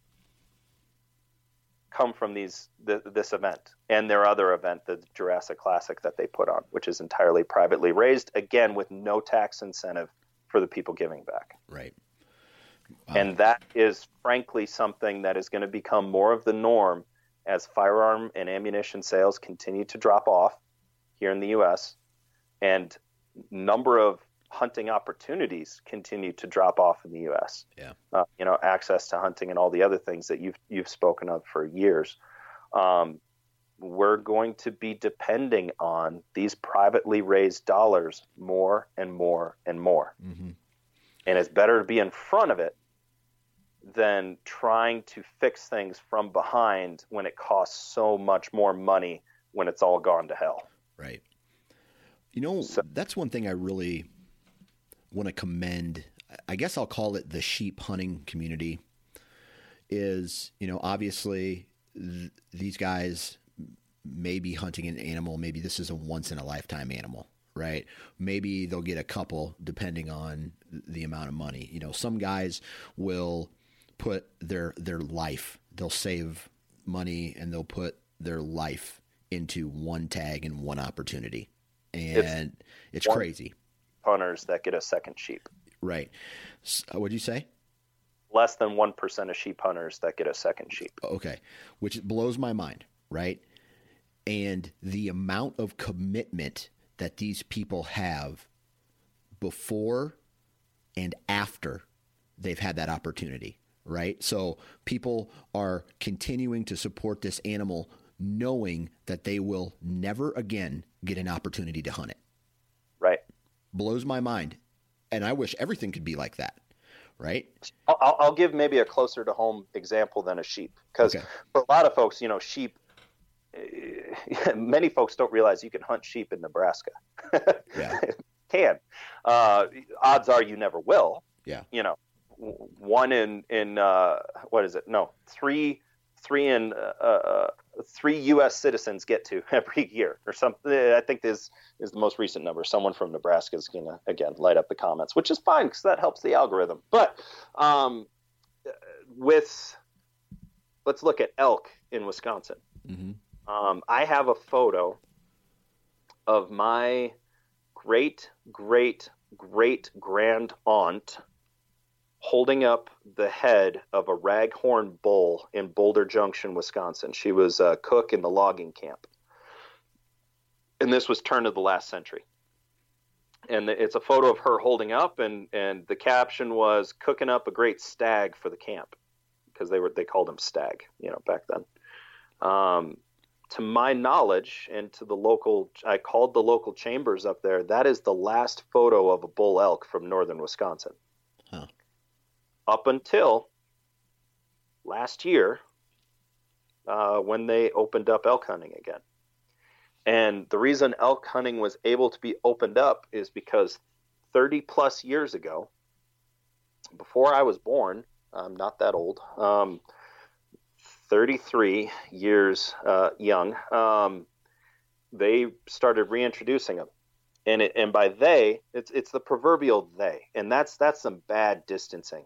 come from these th- this event and their other event, the Jurassic Classic that they put on, which is entirely privately raised, again with no tax incentive for the people giving back. Right. And um, that is frankly something that is going to become more of the norm as firearm and ammunition sales continue to drop off here in the US and number of hunting opportunities continue to drop off in the US. Yeah. Uh, you know, access to hunting and all the other things that you've you've spoken of for years. Um, we're going to be depending on these privately raised dollars more and more and more hmm and it's better to be in front of it than trying to fix things from behind when it costs so much more money when it's all gone to hell. Right. You know, So- that's one thing I really want to commend. I guess I'll call it the sheep hunting community. Is you know obviously th- these guys may be hunting an animal. Maybe this is a once in a lifetime animal, right? Maybe they'll get a couple depending on the amount of money. You know, some guys will put their their life. They'll save money and they'll put their life into one tag and one opportunity, and it's, one- crazy, Hunters that get a second sheep. right? S- uh, what'd you say? Less than 1% of sheep hunters that get a second sheep. Okay, which blows my mind, right? And the amount of commitment that these people have before and after they've had that opportunity, right? So people are continuing to support this animal knowing that they will never again get an opportunity to hunt it. Blows my mind. And I wish everything could be like that, right? I'll- I'll, I'll give maybe a closer to home example than a sheep because Okay. for a lot of folks, you know, sheep. eh, Many folks don't realize you can hunt sheep in Nebraska. Yeah. can. Uh, odds are you never will. Yeah. You know, one in in uh, what is it? No, three three in uh, uh, three U.S. citizens get to every year or something. I think this is the most recent number. Someone from Nebraska is gonna again light up the comments, which is fine because that helps the algorithm. But um, with let's look at elk in Wisconsin. hmm Um, I have a photo of my great great great grand aunt holding up the head of a raghorn bull in Boulder Junction, Wisconsin. She was a cook in the logging camp. And this was turn of the last century. And it's a photo of her holding up and and the caption was cooking up a great stag for the camp because they were they called him stag, you know, back then. Um, to my knowledge, and to the local, I called the local chambers up there. That is the last photo of a bull elk from northern Wisconsin. Up until last year, uh, when they opened up elk hunting again. And the reason elk hunting was able to be opened up is because 30 plus years ago, before I was born, I'm not that old, um, 33 years uh, young, um, they started reintroducing them. And, it, and by they, it's, it's the proverbial they. And that's, that's some bad distancing.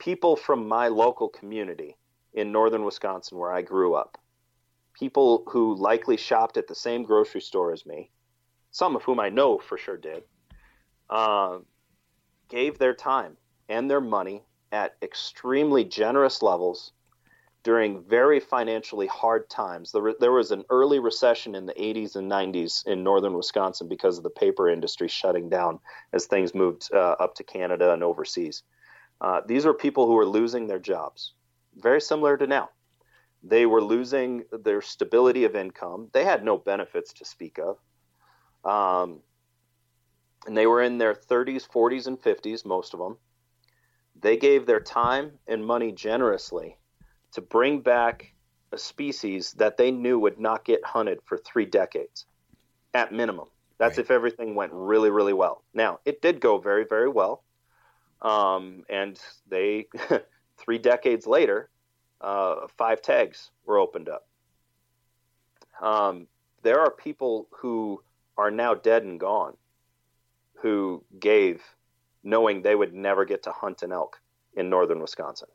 People from my local community in northern Wisconsin, where I grew up, people who likely shopped at the same grocery store as me, some of whom I know for sure did, uh, gave their time and their money at extremely generous levels during very financially hard times. There, there, was an early recession in the 80s and 90s in northern Wisconsin because of the paper industry shutting down as things moved uh, up to Canada and overseas. Uh, these were people who were losing their jobs, very similar to now. They were losing their stability of income. They had no benefits to speak of. Um, and they were in their 30s, 40s, and 50s, most of them. They gave their time and money generously to bring back a species that they knew would not get hunted for three decades at minimum. That's right. if everything went really, really well. Now, it did go very, very well. Um, and they, three decades later, uh, five tags were opened up. Um, there are people who are now dead and gone who gave knowing they would never get to hunt an elk in northern Wisconsin.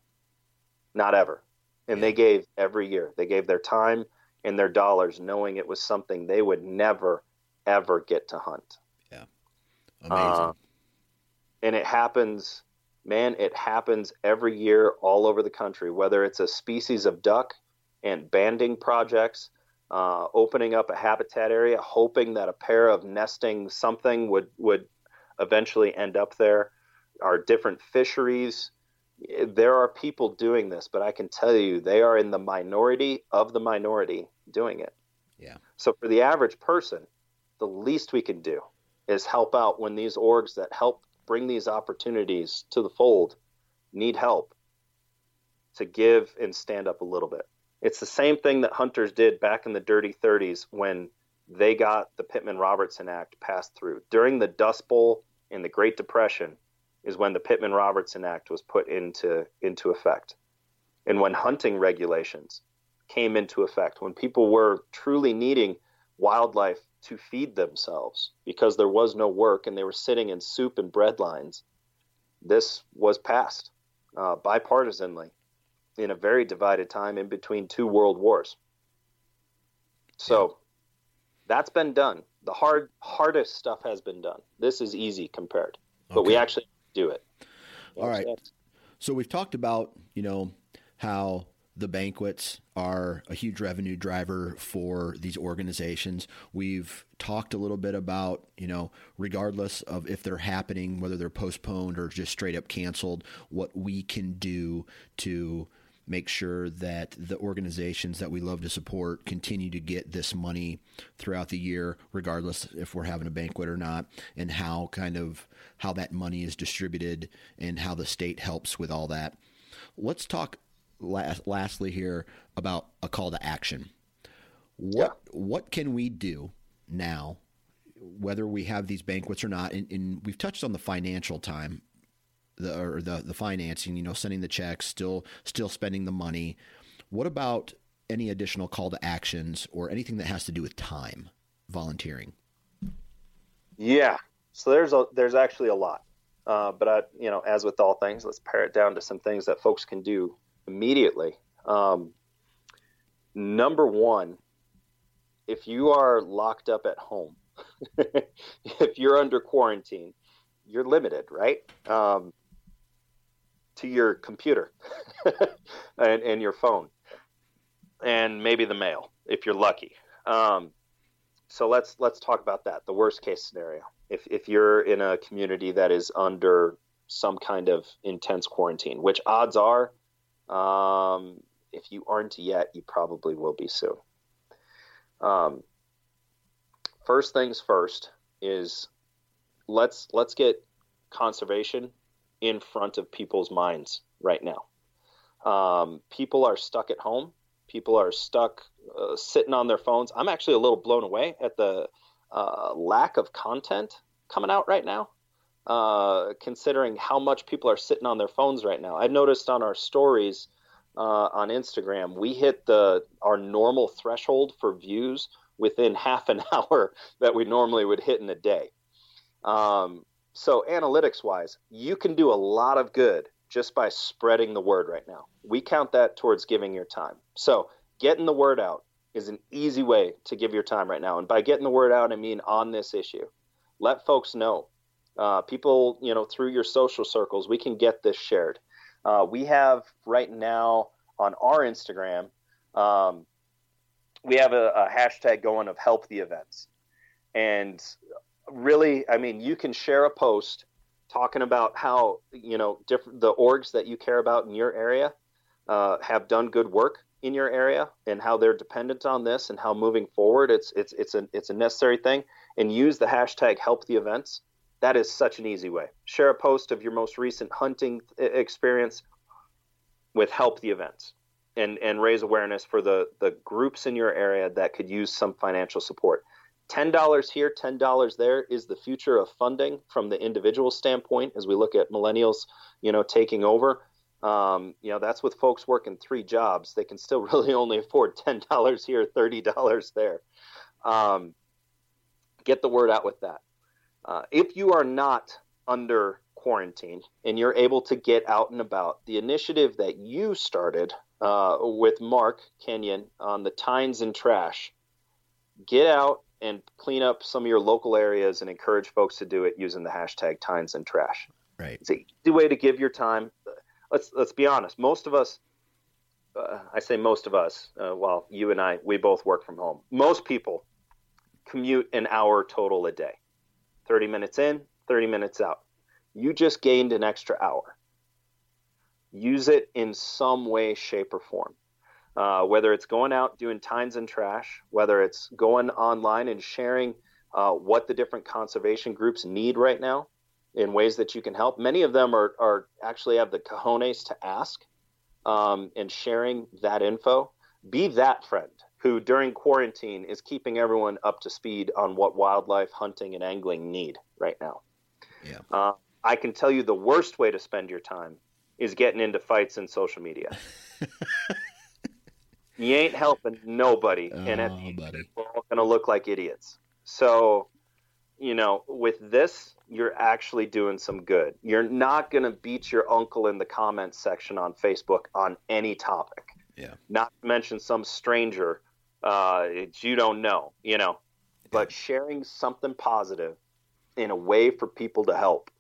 Not ever. And they gave every year. They gave their time and their dollars knowing it was something they would never, ever get to hunt. Yeah. Amazing. Uh, and it happens, man, it happens every year all over the country, whether it's a species of duck and banding projects, uh, opening up a habitat area, hoping that a pair of nesting something would, would eventually end up there, our different fisheries there are people doing this, but I can tell you they are in the minority of the minority doing it. Yeah. So for the average person, the least we can do is help out when these orgs that help bring these opportunities to the fold need help to give and stand up a little bit. It's the same thing that hunters did back in the dirty 30s when they got the Pittman Robertson Act passed through. During the Dust Bowl and the Great Depression, is when the Pittman Robertson Act was put into into effect. And when hunting regulations came into effect, when people were truly needing wildlife to feed themselves because there was no work and they were sitting in soup and bread lines, this was passed uh, bipartisanly in a very divided time in between two world wars. So that's been done. The hard hardest stuff has been done. This is easy compared. But okay. we actually do it. All right. So we've talked about, you know, how the banquets are a huge revenue driver for these organizations. We've talked a little bit about, you know, regardless of if they're happening, whether they're postponed or just straight up canceled, what we can do to make sure that the organizations that we love to support continue to get this money throughout the year, regardless if we're having a banquet or not, and how kind of how that money is distributed and how the state helps with all that. Let's talk last, lastly here about a call to action. What yeah. what can we do now, whether we have these banquets or not? And, and we've touched on the financial time the or the the financing, you know, sending the checks, still still spending the money. What about any additional call to actions or anything that has to do with time, volunteering? Yeah, so there's a there's actually a lot, uh, but I you know as with all things, let's pare it down to some things that folks can do immediately. Um, number one, if you are locked up at home, if you're under quarantine, you're limited, right? Um, to your computer and, and, your phone and maybe the mail if you're lucky. Um, so let's let's talk about that. The worst case scenario. If if you're in a community that is under some kind of intense quarantine, which odds are, um, if you aren't yet, you probably will be soon. Um, first things first is let's let's get conservation in front of people's minds right now. Um, people are stuck at home. People are stuck uh, sitting on their phones. I'm actually a little blown away at the uh, lack of content coming out right now, uh, considering how much people are sitting on their phones right now. I've noticed on our stories uh, on Instagram, we hit the our normal threshold for views within half an hour that we normally would hit in a day. Um, so analytics wise, you can do a lot of good just by spreading the word right now. We count that towards giving your time. So getting the word out is an easy way to give your time right now. And by getting the word out, I mean on this issue. Let folks know. Uh, people, you know, through your social circles, we can get this shared. Uh, we have right now on our Instagram, um, we have a, a hashtag going of help the events. And really, I mean, you can share a post talking about how you know different the orgs that you care about in your area uh, have done good work in your area and how they're dependent on this and how moving forward it's it's it's a it's a necessary thing and use the hashtag help the events that is such an easy way share a post of your most recent hunting experience with help the events and and raise awareness for the the groups in your area that could use some financial support $10 here, $10 there is the future of funding from the individual standpoint as we look at millennials, you know, taking over. Um, you know, that's with folks working three jobs. They can still really only afford $10 here, $30 there. Um, get the word out with that. Uh, if you are not under quarantine and you're able to get out and about, the initiative that you started uh, with Mark Kenyon on the Tines and Trash, get out and clean up some of your local areas and encourage folks to do it using the hashtag Tines and Trash. Right. It's a easy way to give your time. Let's let's be honest. Most of us, uh, I say most of us, uh, while you and I, we both work from home. Most people commute an hour total a day, thirty minutes in, thirty minutes out. You just gained an extra hour. Use it in some way, shape, or form. Uh, whether it's going out doing tines and trash, whether it's going online and sharing uh, what the different conservation groups need right now in ways that you can help. Many of them are, are actually have the cojones to ask um, and sharing that info. Be that friend who, during quarantine, is keeping everyone up to speed on what wildlife hunting and angling need right now. Yeah. Uh, I can tell you the worst way to spend your time is getting into fights in social media. you ain't helping nobody, oh, and at the end, we're all going to look like idiots. So, you know, with this, you're actually doing some good. You're not going to beat your uncle in the comments section on Facebook on any topic. Yeah. Not to mention some stranger uh, that you don't know, you know, but sharing something positive in a way for people to help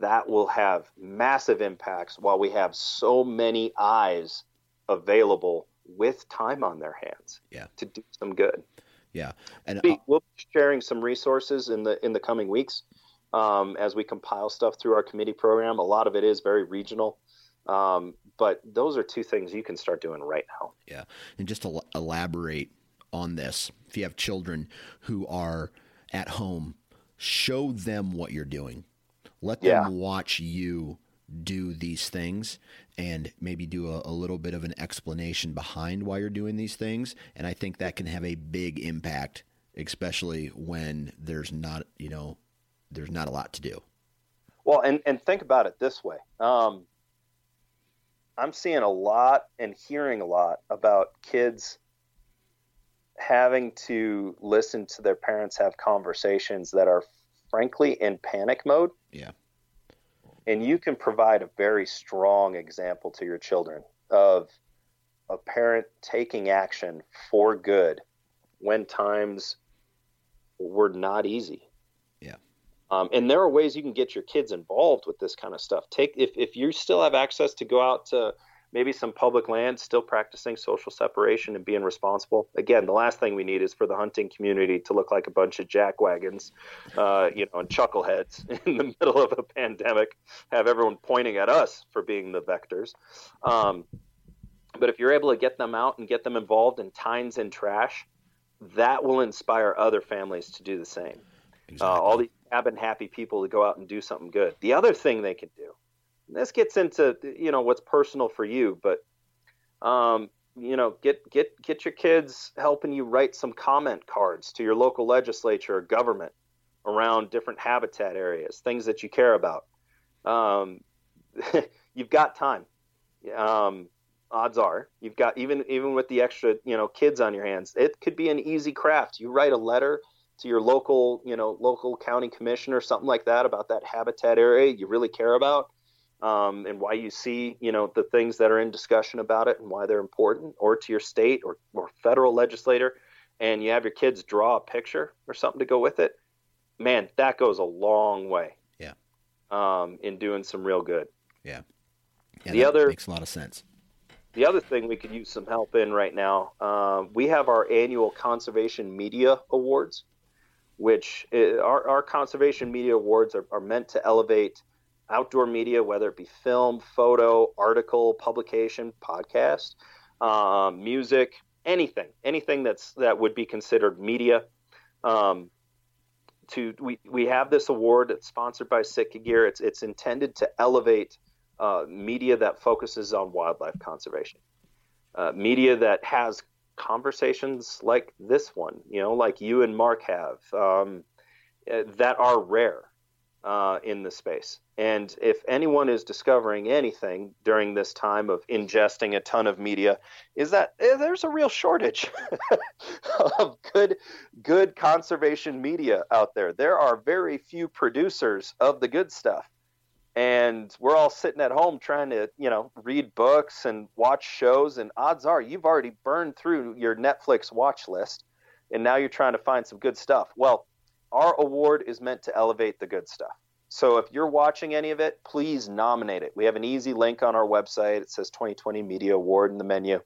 that will have massive impacts while we have so many eyes available with time on their hands Yeah. to do some good. Yeah. And Be- We'll be sharing some resources in the in the coming weeks um, as we compile stuff through our committee program. A lot of it is very regional, um, but those are two things you can start doing right now. Yeah. And just to elaborate on this, if you have children who are at home, show them what you're doing. Let them Yeah. watch you do these things and maybe do a, a little bit of an explanation behind why you're doing these things. And I think that can have a big impact, especially when there's not, you know, there's not a lot to do. Well, and and think about it this way. Um, I'm seeing a lot and hearing a lot about kids having to listen to their parents have conversations that are frankly in panic mode. Yeah. And you can provide a very strong example to your children of a parent taking action for good when times were not easy. Um, and there are ways you can get your kids involved with this kind of stuff. Take if, if you still have access to go out to maybe some public land, still practicing social separation and being responsible. Again, the last thing we need is for the hunting community to look like a bunch of jackwagons, uh, you know, and chuckleheads in the middle of a pandemic, have everyone pointing at us for being the vectors. Um, but if you're able to get them out and get them involved in tines and trash, that will inspire other families to do the same. Exactly. Uh, all these cabin happy people to go out and do something good. The other thing they can do, this gets into you know what's personal for you, but um, you know get get get your kids helping you write some comment cards to your local legislature or government around different habitat areas, things that you care about. Um, you've got time. Um, odds are you've got even even with the extra you know kids on your hands, it could be an easy craft. You write a letter to your local you know local county commissioner something like that about that habitat area you really care about um, and why you see you know the things that are in discussion about it and why they're important or to your state or, or federal legislator and you have your kids draw a picture or something to go with it man that goes a long way Yeah. um, in doing some real good yeah. the that other- makes a lot of sense. the other thing we could use some help in right now, um, we have our annual Conservation Media Awards, which uh our, our Conservation Media Awards are, are meant to elevate outdoor media, whether it be film, photo, article, publication, podcast, um, music, anything, anything that's that would be considered media. Um, to we, we have this award that's sponsored by Sitka Gear. It's it's intended to elevate uh, media that focuses on wildlife conservation, uh, media that has conversations like this one, you know, like you and Mark have, um, uh, that are rare uh, in the space. And if anyone is discovering anything during this time of ingesting a ton of media, is that eh, there's a real shortage of good, good conservation media out there. There are very few producers of the good stuff and we're all sitting at home trying to you know read books and watch shows and odds are you've already burned through your netflix watch list and now you're trying to find some good stuff. Well our award is meant to elevate the good stuff. So if you're watching any of it please nominate it. We have an easy link on our website. It says 2020 media award in the menu.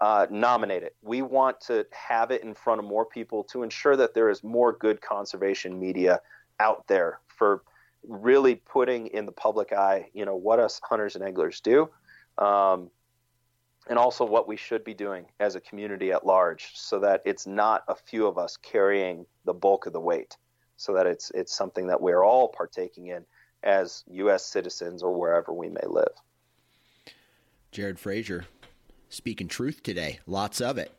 Uh, nominate it. We want to have it in front of more people to ensure that there is more good conservation media out there for really putting in the public eye, you know, what us hunters and anglers do, um, and also what we should be doing as a community at large, so that it's not a few of us carrying the bulk of the weight, so that it's it's something that we're all partaking in as U.S. citizens or wherever we may live. Jared Frazier, speaking truth today. Lots of it.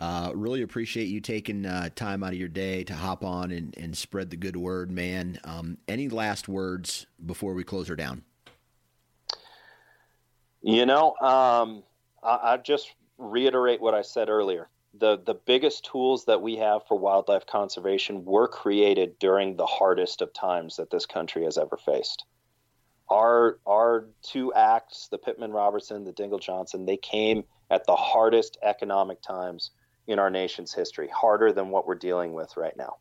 Uh, really appreciate you taking uh, time out of your day to hop on and, and spread the good word, man. Um, any last words before we close her down? You know, um, I, I just reiterate what I said earlier. The the biggest tools that we have for wildlife conservation were created during the hardest of times that this country has ever faced. Our our two acts, the Pittman Robertson, the Dingell Johnson, they came at the hardest economic times in our nation's history, harder than what we're dealing with right now.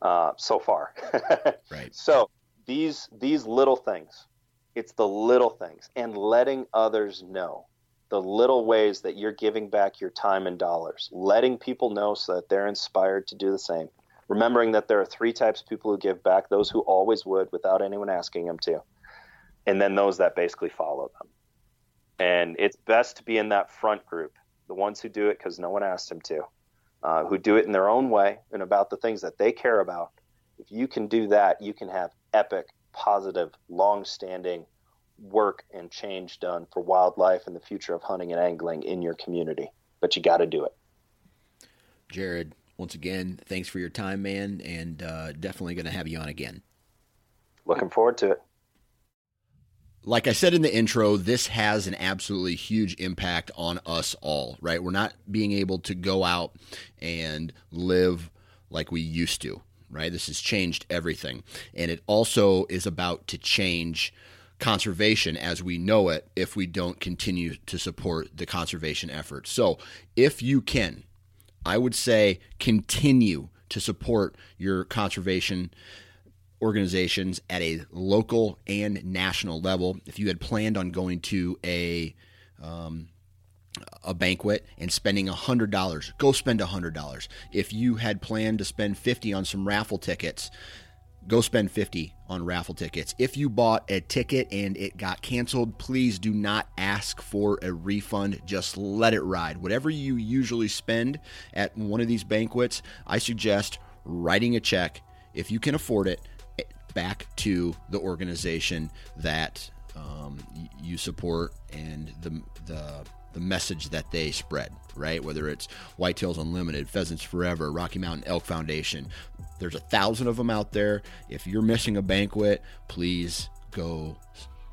Uh, so far, Right. So these these little things, it's the little things and letting others know the little ways that you're giving back your time and dollars, letting people know so that they're inspired to do the same. Remembering that there are three types of people who give back those who always would without anyone asking them to, and then those that basically follow them. And it's best to be in that front group, the ones who do it because no one asked them to, uh, who do it in their own way and about the things that they care about. If you can do that, you can have epic, positive, long standing work and change done for wildlife and the future of hunting and angling in your community. But you got to do it. Jared, once again, thanks for your time, man, and uh, definitely going to have you on again. Looking forward to it. Like I said in the intro, this has an absolutely huge impact on us all, right? We're not being able to go out and live like we used to, right? This has changed everything. And it also is about to change conservation as we know it if we don't continue to support the conservation effort. So, if you can, I would say continue to support your conservation organizations at a local and national level. If you had planned on going to a um, a banquet and spending hundred dollars, go spend hundred dollars. If you had planned to spend fifty on some raffle tickets, go spend fifty on raffle tickets. If you bought a ticket and it got canceled, please do not ask for a refund. Just let it ride. Whatever you usually spend at one of these banquets, I suggest writing a check if you can afford it back to the organization that um, you support and the the the message that they spread, right? Whether it's Whitetails Unlimited, Pheasants Forever, Rocky Mountain Elk Foundation. There's a thousand of them out there. If you're missing a banquet, please go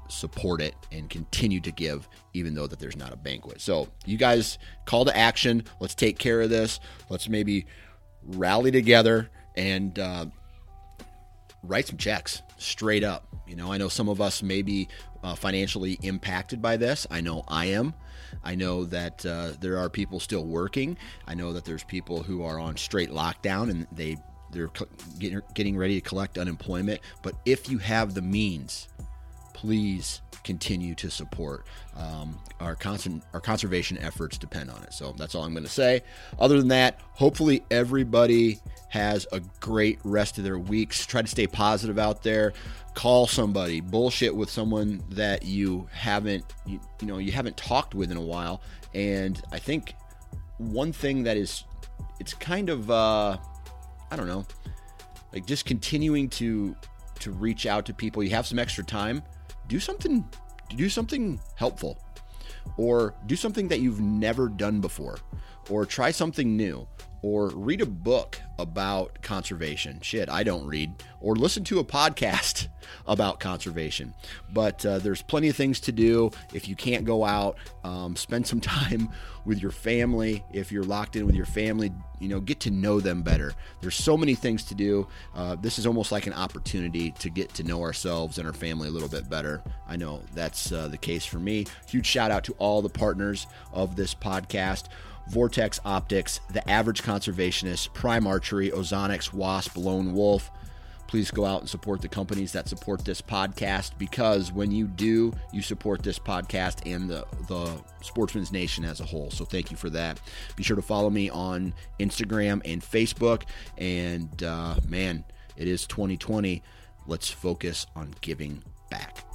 support it and continue to give even though that there's not a banquet. So, you guys call to action. Let's take care of this. Let's maybe rally together and uh, write some checks straight up. You know, I know some of us may be uh, financially impacted by this. I know I am. I know that uh, there are people still working. I know that there's people who are on straight lockdown and they they're getting getting ready to collect unemployment. But if you have the means, please continue to support. Um, our constant our conservation efforts depend on it. So that's all I'm going to say. Other than that, hopefully everybody has a great rest of their weeks. Try to stay positive out there. Call somebody, bullshit with someone that you haven't you, you know you haven't talked with in a while. And I think one thing that is it's kind of uh, I don't know, like just continuing to to reach out to people. You have some extra time do something do something helpful or do something that you've never done before or try something new or read a book about conservation. Shit, I don't read. Or listen to a podcast about conservation. But uh, there's plenty of things to do. If you can't go out, um, spend some time with your family. If you're locked in with your family, you know, get to know them better. There's so many things to do. Uh, this is almost like an opportunity to get to know ourselves and our family a little bit better. I know that's uh, the case for me. Huge shout out to all the partners of this podcast. Vortex Optics, The Average Conservationist, Prime Archery, Ozonics, Wasp, Lone Wolf. Please go out and support the companies that support this podcast because when you do, you support this podcast and the, the Sportsman's Nation as a whole. So thank you for that. Be sure to follow me on Instagram and Facebook. And uh, man, it is 2020. Let's focus on giving back.